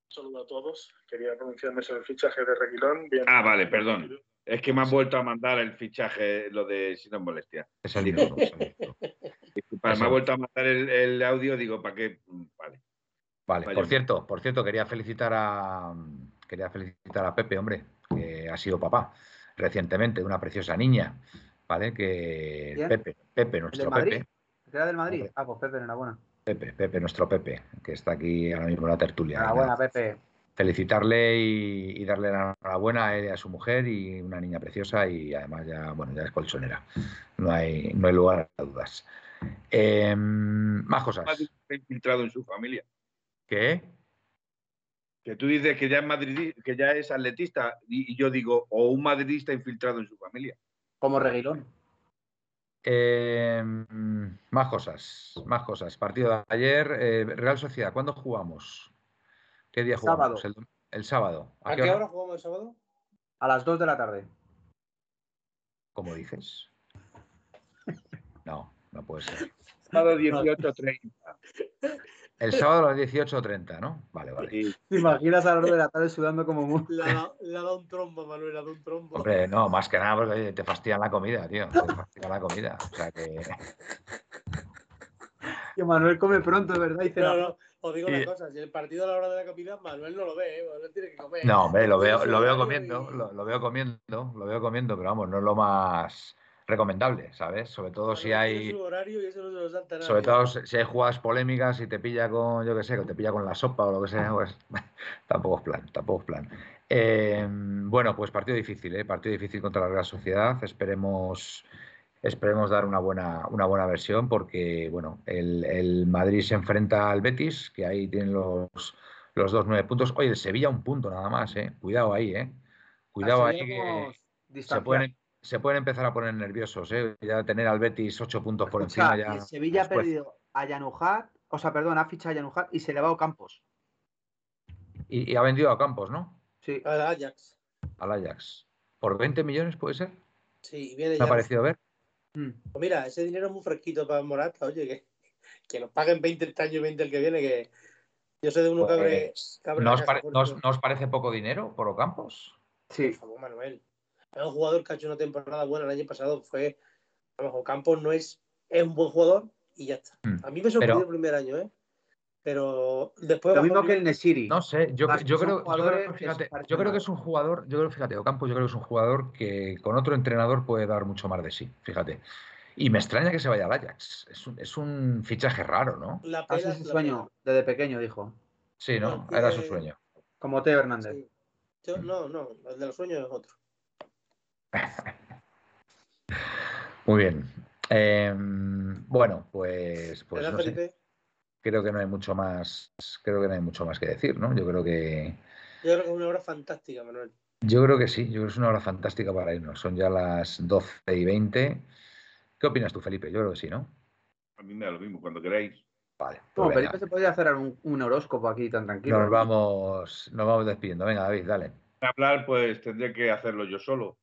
Saludo a todos. Quería pronunciarme sobre el fichaje de Reguilón. Bien, ah, vale, perdón. Es que me han vuelto a mandar el fichaje, lo de si no molestia. Es el dinero. me ha vuelto a mandar el, audio, digo, ¿para qué? Vale. Vale, por cierto, por cierto, quería felicitar a quería felicitar a Pepe, hombre, que ha sido papá recientemente de una preciosa niña, ¿vale? Que Pepe, Pepe, nuestro Pepe. ¿Era del Madrid? Ah, pues Pepe, enhorabuena. Pepe, Pepe, nuestro Pepe, que está aquí ahora mismo en la tertulia. Enhorabuena, Pepe felicitarle y, darle la enhorabuena a él y a su mujer y una niña preciosa y además ya, bueno, ya es colchonera. No hay, no hay lugar a dudas. Em, más cosas. infiltrado en su familia. ¿Qué? Que tú dices que ya es madridista, que ya es atletista y, yo digo, o un madridista infiltrado en su familia. Como Reguilón. Em, más cosas, más cosas. Partido de ayer, eh, Real Sociedad, ¿cuándo jugamos? ¿Qué día jugamos? Sábado. El, sábado. ¿A, qué, hora? jugamos el sábado? A las 2 de la tarde. ¿Cómo dices? <laughs> No, no puede ser. Sábado 18.30. El sábado a las 18.30, ¿no? Vale, vale. ¿Te imaginas a las 2 de la tarde sudando como muy... Le ha, dado un trombo, Manuel, le ha dado un trombo. Hombre, no, más que nada porque te fastidian la comida, tío. Te fastidian la comida. O sea que... Que Manuel come pronto, ¿verdad? Y no, no, os digo una cosa, si el partido a la hora de la comida, Manuel no lo ve, ¿eh? Manuel tiene que comer. No, hombre, lo veo, lo veo comiendo, lo, veo comiendo, lo veo comiendo, pero vamos, no es lo más recomendable, ¿sabes? Sobre todo si hay. sobre todo si hay jugadas polémicas y te pilla con, yo qué sé, que te pilla con la sopa o lo que sea, pues <laughs> tampoco es plan, tampoco es plan. Eh, bueno, pues partido difícil, ¿eh? Partido difícil contra la Real Sociedad. Esperemos esperemos dar una buena, una buena versión porque, bueno, el, Madrid se enfrenta al Betis, que ahí tienen los, los dos nueve puntos. Oye, el Sevilla un punto nada más, ¿eh? Cuidado ahí, ¿eh? Cuidado ahí que se pueden, se pueden empezar a poner nerviosos, ¿eh? Ya tener al Betis ocho puntos por encima ya. Sevilla ha perdido a Yanujar, o sea, perdón, ha fichado a Yanujar y se le va a Campos. Y, ha vendido a Campos, ¿no? Sí. Al Ajax. Al Ajax. ¿Por 20 millones puede ser? Sí, viene Me ha parecido ver. Mm. Pues mira, ese dinero es muy fresquito para Morata, oye, que, que nos paguen 20 este año y 20 el que viene, que yo sé de uno que abre... Pues, ¿No, os parece poco dinero por Ocampos? Sí. Por favor, Manuel. Es un jugador que ha hecho una temporada buena el año pasado, fue... Ocampos no es... Es un buen jugador y ya está. Mm. A mí me sorprendió el primer año, ¿eh? pero después lo mismo que el Nesiri. No sé yo, creo, yo creo, yo creo que es un jugador yo creo fíjate Ocampo yo creo que es un jugador que con otro entrenador puede dar mucho más de sí fíjate. Y me extraña que se vaya al Ajax. Es un, es un fichaje raro no la ah, es su sueño desde pequeño dijo. Sí no, era su sueño. Como Teo Hernández. No no el de los sueños es otro muy bien em, bueno pues pues no sé creo que no hay mucho más, creo que no hay mucho más que decir, ¿no? Yo creo que. Yo creo que es una obra fantástica, Manuel. Yo creo que sí, yo creo que es una hora fantástica para irnos. Son ya las 12 y 20. ¿Qué opinas tú, Felipe? Yo creo que sí, ¿no? A mí me da lo mismo, cuando queráis. Vale. Pues no, Felipe se podría hacer un, horóscopo aquí tan tranquilo. Nos vamos, nos vamos despidiendo. Venga, David, dale. Hablar, pues tendré que hacerlo yo solo.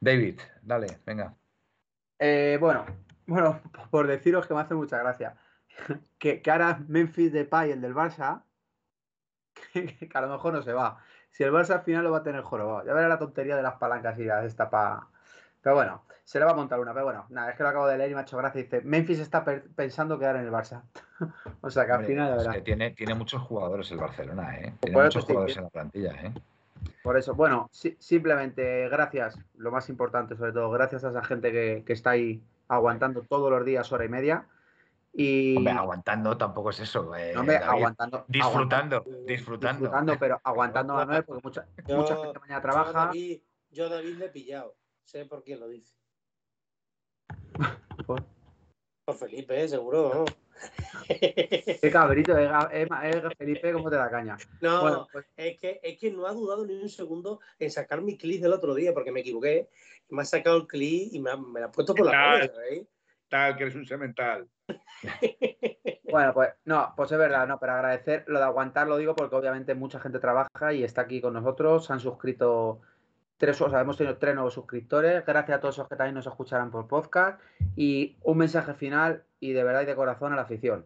David, dale, venga. Eh, bueno, bueno, por deciros que me hace mucha gracia. Que, que ahora Memphis Depay, el del Barça, <laughs> que, a lo mejor no se va. Si el Barça al final lo va a tener jorobado. Ya verá la tontería de las palancas y las esta para. Pero bueno, se le va a montar una. Pero bueno, nada, es que lo acabo de leer y me ha hecho gracia. Dice: Memphis está pensando quedar en el Barça. <laughs> o sea que al final. Es que tiene, tiene muchos jugadores el Barcelona, ¿eh? Tiene muchos jugadores en la plantilla, ¿eh? Por eso, bueno, simplemente gracias, lo más importante sobre todo, gracias a esa gente que, que está ahí aguantando todos los días hora y media. Y... Hombre, aguantando tampoco es eso. Eh, aguantando. Disfrutando, disfrutando. Disfrutando, pero aguantando a Manuel porque mucha, mucha gente mañana trabaja. Yo David, le he pillado. Sé por quién lo dice. <laughs> ¿Por? Por Felipe, seguro, ¿no? Qué cabrito, es, Felipe, ¿cómo te da caña? No, pues es, que, es que no ha dudado ni un segundo en sacar mi clip del otro día porque me equivoqué. Me ha sacado el clip y me, me, lo ha puesto por la cabeza, ¿sabéis? Tal, que eres un semental. <laughs> Bueno, pues no, pues es verdad, no, pero agradecer lo de aguantar, lo digo porque obviamente mucha gente trabaja y está aquí con nosotros, se han suscrito tres, o sea, hemos tenido tres nuevos suscriptores, gracias a todos los que también nos escucharán por podcast y un mensaje final y de verdad y de corazón a la afición.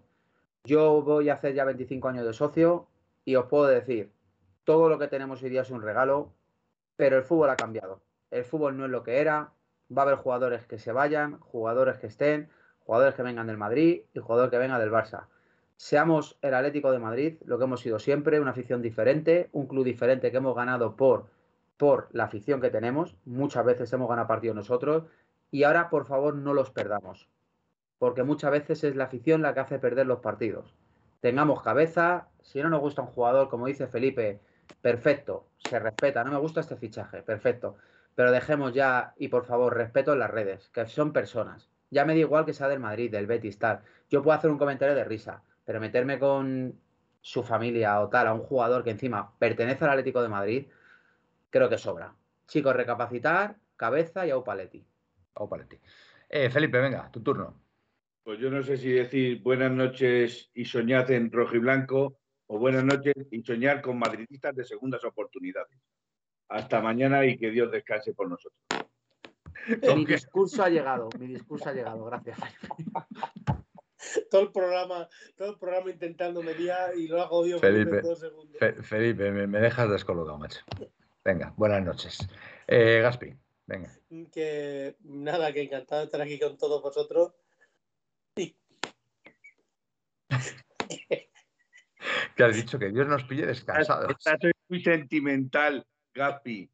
Yo voy a hacer ya 25 años de socio y os puedo decir, todo lo que tenemos hoy día es un regalo, pero el fútbol ha cambiado. El fútbol no es lo que era, va a haber jugadores que se vayan, jugadores que estén, jugadores que vengan del Madrid y jugadores que vengan del Barça. Seamos el Atlético de Madrid, lo que hemos sido siempre, una afición diferente, un club diferente que hemos ganado por, por la afición que tenemos. Muchas veces hemos ganado partidos nosotros y ahora, por favor, no los perdamos, porque muchas veces es la afición la que hace perder los partidos. Tengamos cabeza, si no nos gusta un jugador, como dice Felipe, perfecto, se respeta, no me gusta este fichaje, perfecto, pero dejemos ya, y por favor, respeto en las redes, que son personas ya me da igual que sea del Madrid, del Betis, tal. Yo puedo hacer un comentario de risa, pero meterme con su familia o tal, a un jugador que encima pertenece al Atlético de Madrid, creo que sobra. Chicos, recapacitar, cabeza y a Upaletti. Eh, Felipe, venga, tu turno. Pues yo no sé si decir buenas noches y soñad en rojo y blanco o buenas noches y soñar con madridistas de segundas oportunidades. Hasta mañana y que Dios descanse por nosotros. Mi discurso ha llegado, mi discurso ha llegado, gracias. <laughs> todo el programa, todo el programa intentando mediar y lo hago yo Felipe, Felipe, me, dejas descolocado, macho. Venga, buenas noches. Eh, Gaspi, venga. Que nada, que encantado de estar aquí con todos vosotros. que has dicho que Dios nos pille descansados. Soy muy sentimental, Gaspi.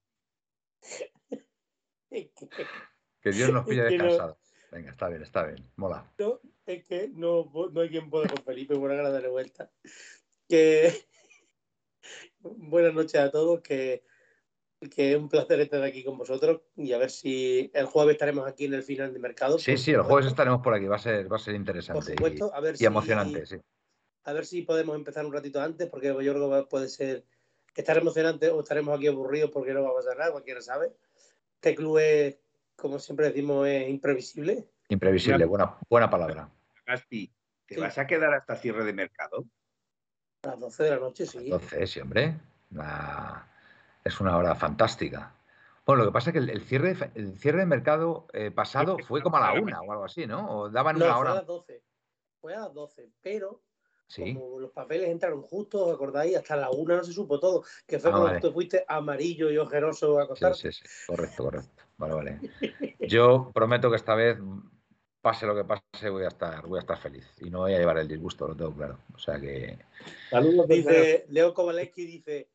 que Dios nos pille descansados. Venga, está bien, está bien. Mola. No, es que no, no hay quien pueda con Felipe, buena gana de vuelta. Que <laughs> buenas noches a todos, que, que es un placer estar aquí con vosotros y a ver si el jueves estaremos aquí en el final de mercado. Sí, sí, el jueves estaremos por aquí, va a ser, va a ser interesante y, emocionante, sí. A ver si podemos empezar un ratito antes, porque yo creo que puede ser estar emocionante o estaremos aquí aburridos porque no va a pasar nada, cualquiera sabe este club es, como siempre decimos, es imprevisible. Imprevisible, buena, buena palabra. Gasti, ¿te vas a quedar hasta cierre de mercado? A las 12 de la noche, sí. A las 12, sí, hombre. Es una hora fantástica. Bueno, lo que pasa es que el, cierre, el cierre de mercado eh, pasado fue como a la una o algo así, ¿no? O daban una hora. Fue a las 12. Fue a las 12, pero como los papeles entraron justo, ¿os acordáis? Hasta la una no se supo todo. Que fue ah, cuando tú fuiste amarillo y ojeroso a acostar. Sí, sí, sí, correcto, correcto. Vale, vale. <laughs> Yo prometo que esta vez, pase lo que pase, voy a estar, voy a estar feliz. Y no voy a llevar el disgusto, lo tengo claro. O sea que. Saludos, dice Leo Kowalewski dice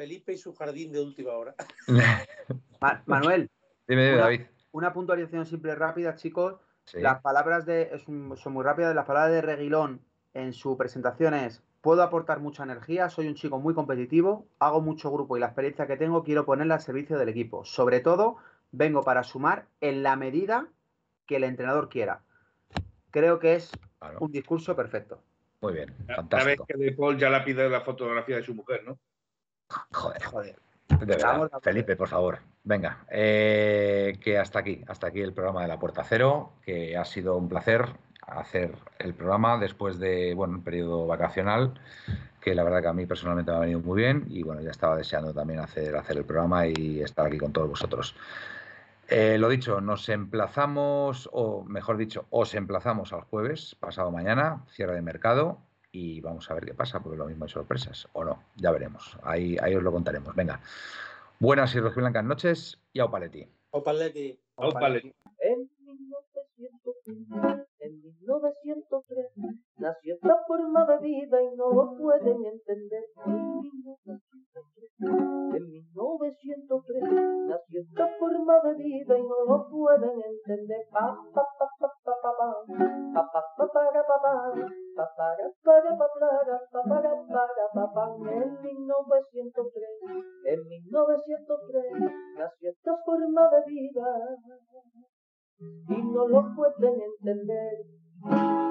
Felipe y su jardín de última hora. <laughs> Manuel. Dime, dime, David. Una puntualización simple rápida, chicos. Las palabras de. son muy rápidas. Las palabras de Reguilón en su presentación es, puedo aportar mucha energía, soy un chico muy competitivo, hago mucho grupo y la experiencia que tengo quiero ponerla al servicio del equipo. Sobre todo, vengo para sumar en la medida que el entrenador quiera. Creo que es un discurso perfecto. Muy bien, fantástico. Sabes que De Paul ya la pide la fotografía de su mujer, ¿no? Joder, joder. Felipe, por favor. Venga, eh, que hasta aquí, hasta aquí el programa de la Puerta Cero, que ha sido un placer hacer el programa después de, bueno, un periodo vacacional, que la verdad que a mí personalmente me ha venido muy bien y bueno, ya estaba deseando también hacer, hacer el programa y estar aquí con todos vosotros. Eh, lo dicho, nos emplazamos, o mejor dicho, os emplazamos al jueves, pasado mañana, cierre de mercado, y vamos a ver qué pasa, porque lo mismo hay sorpresas, o no, ya veremos. Ahí, ahí os lo contaremos. Venga. Buenas y rojiblancas noches y au paletti. Au paletti. Au paletti. En 1903 nació esta forma de vida y no lo pueden entender. En 1903 nació esta forma de vida y no lo pueden entender. Pa, pa, pa, pa, pa, pa, pa, pa, pa, para, pa, pa, pa, para, para, pa, para, pa, para, para, pa, pa, en 1903, en 1903 nació esta forma de vida y no lo pueden entender.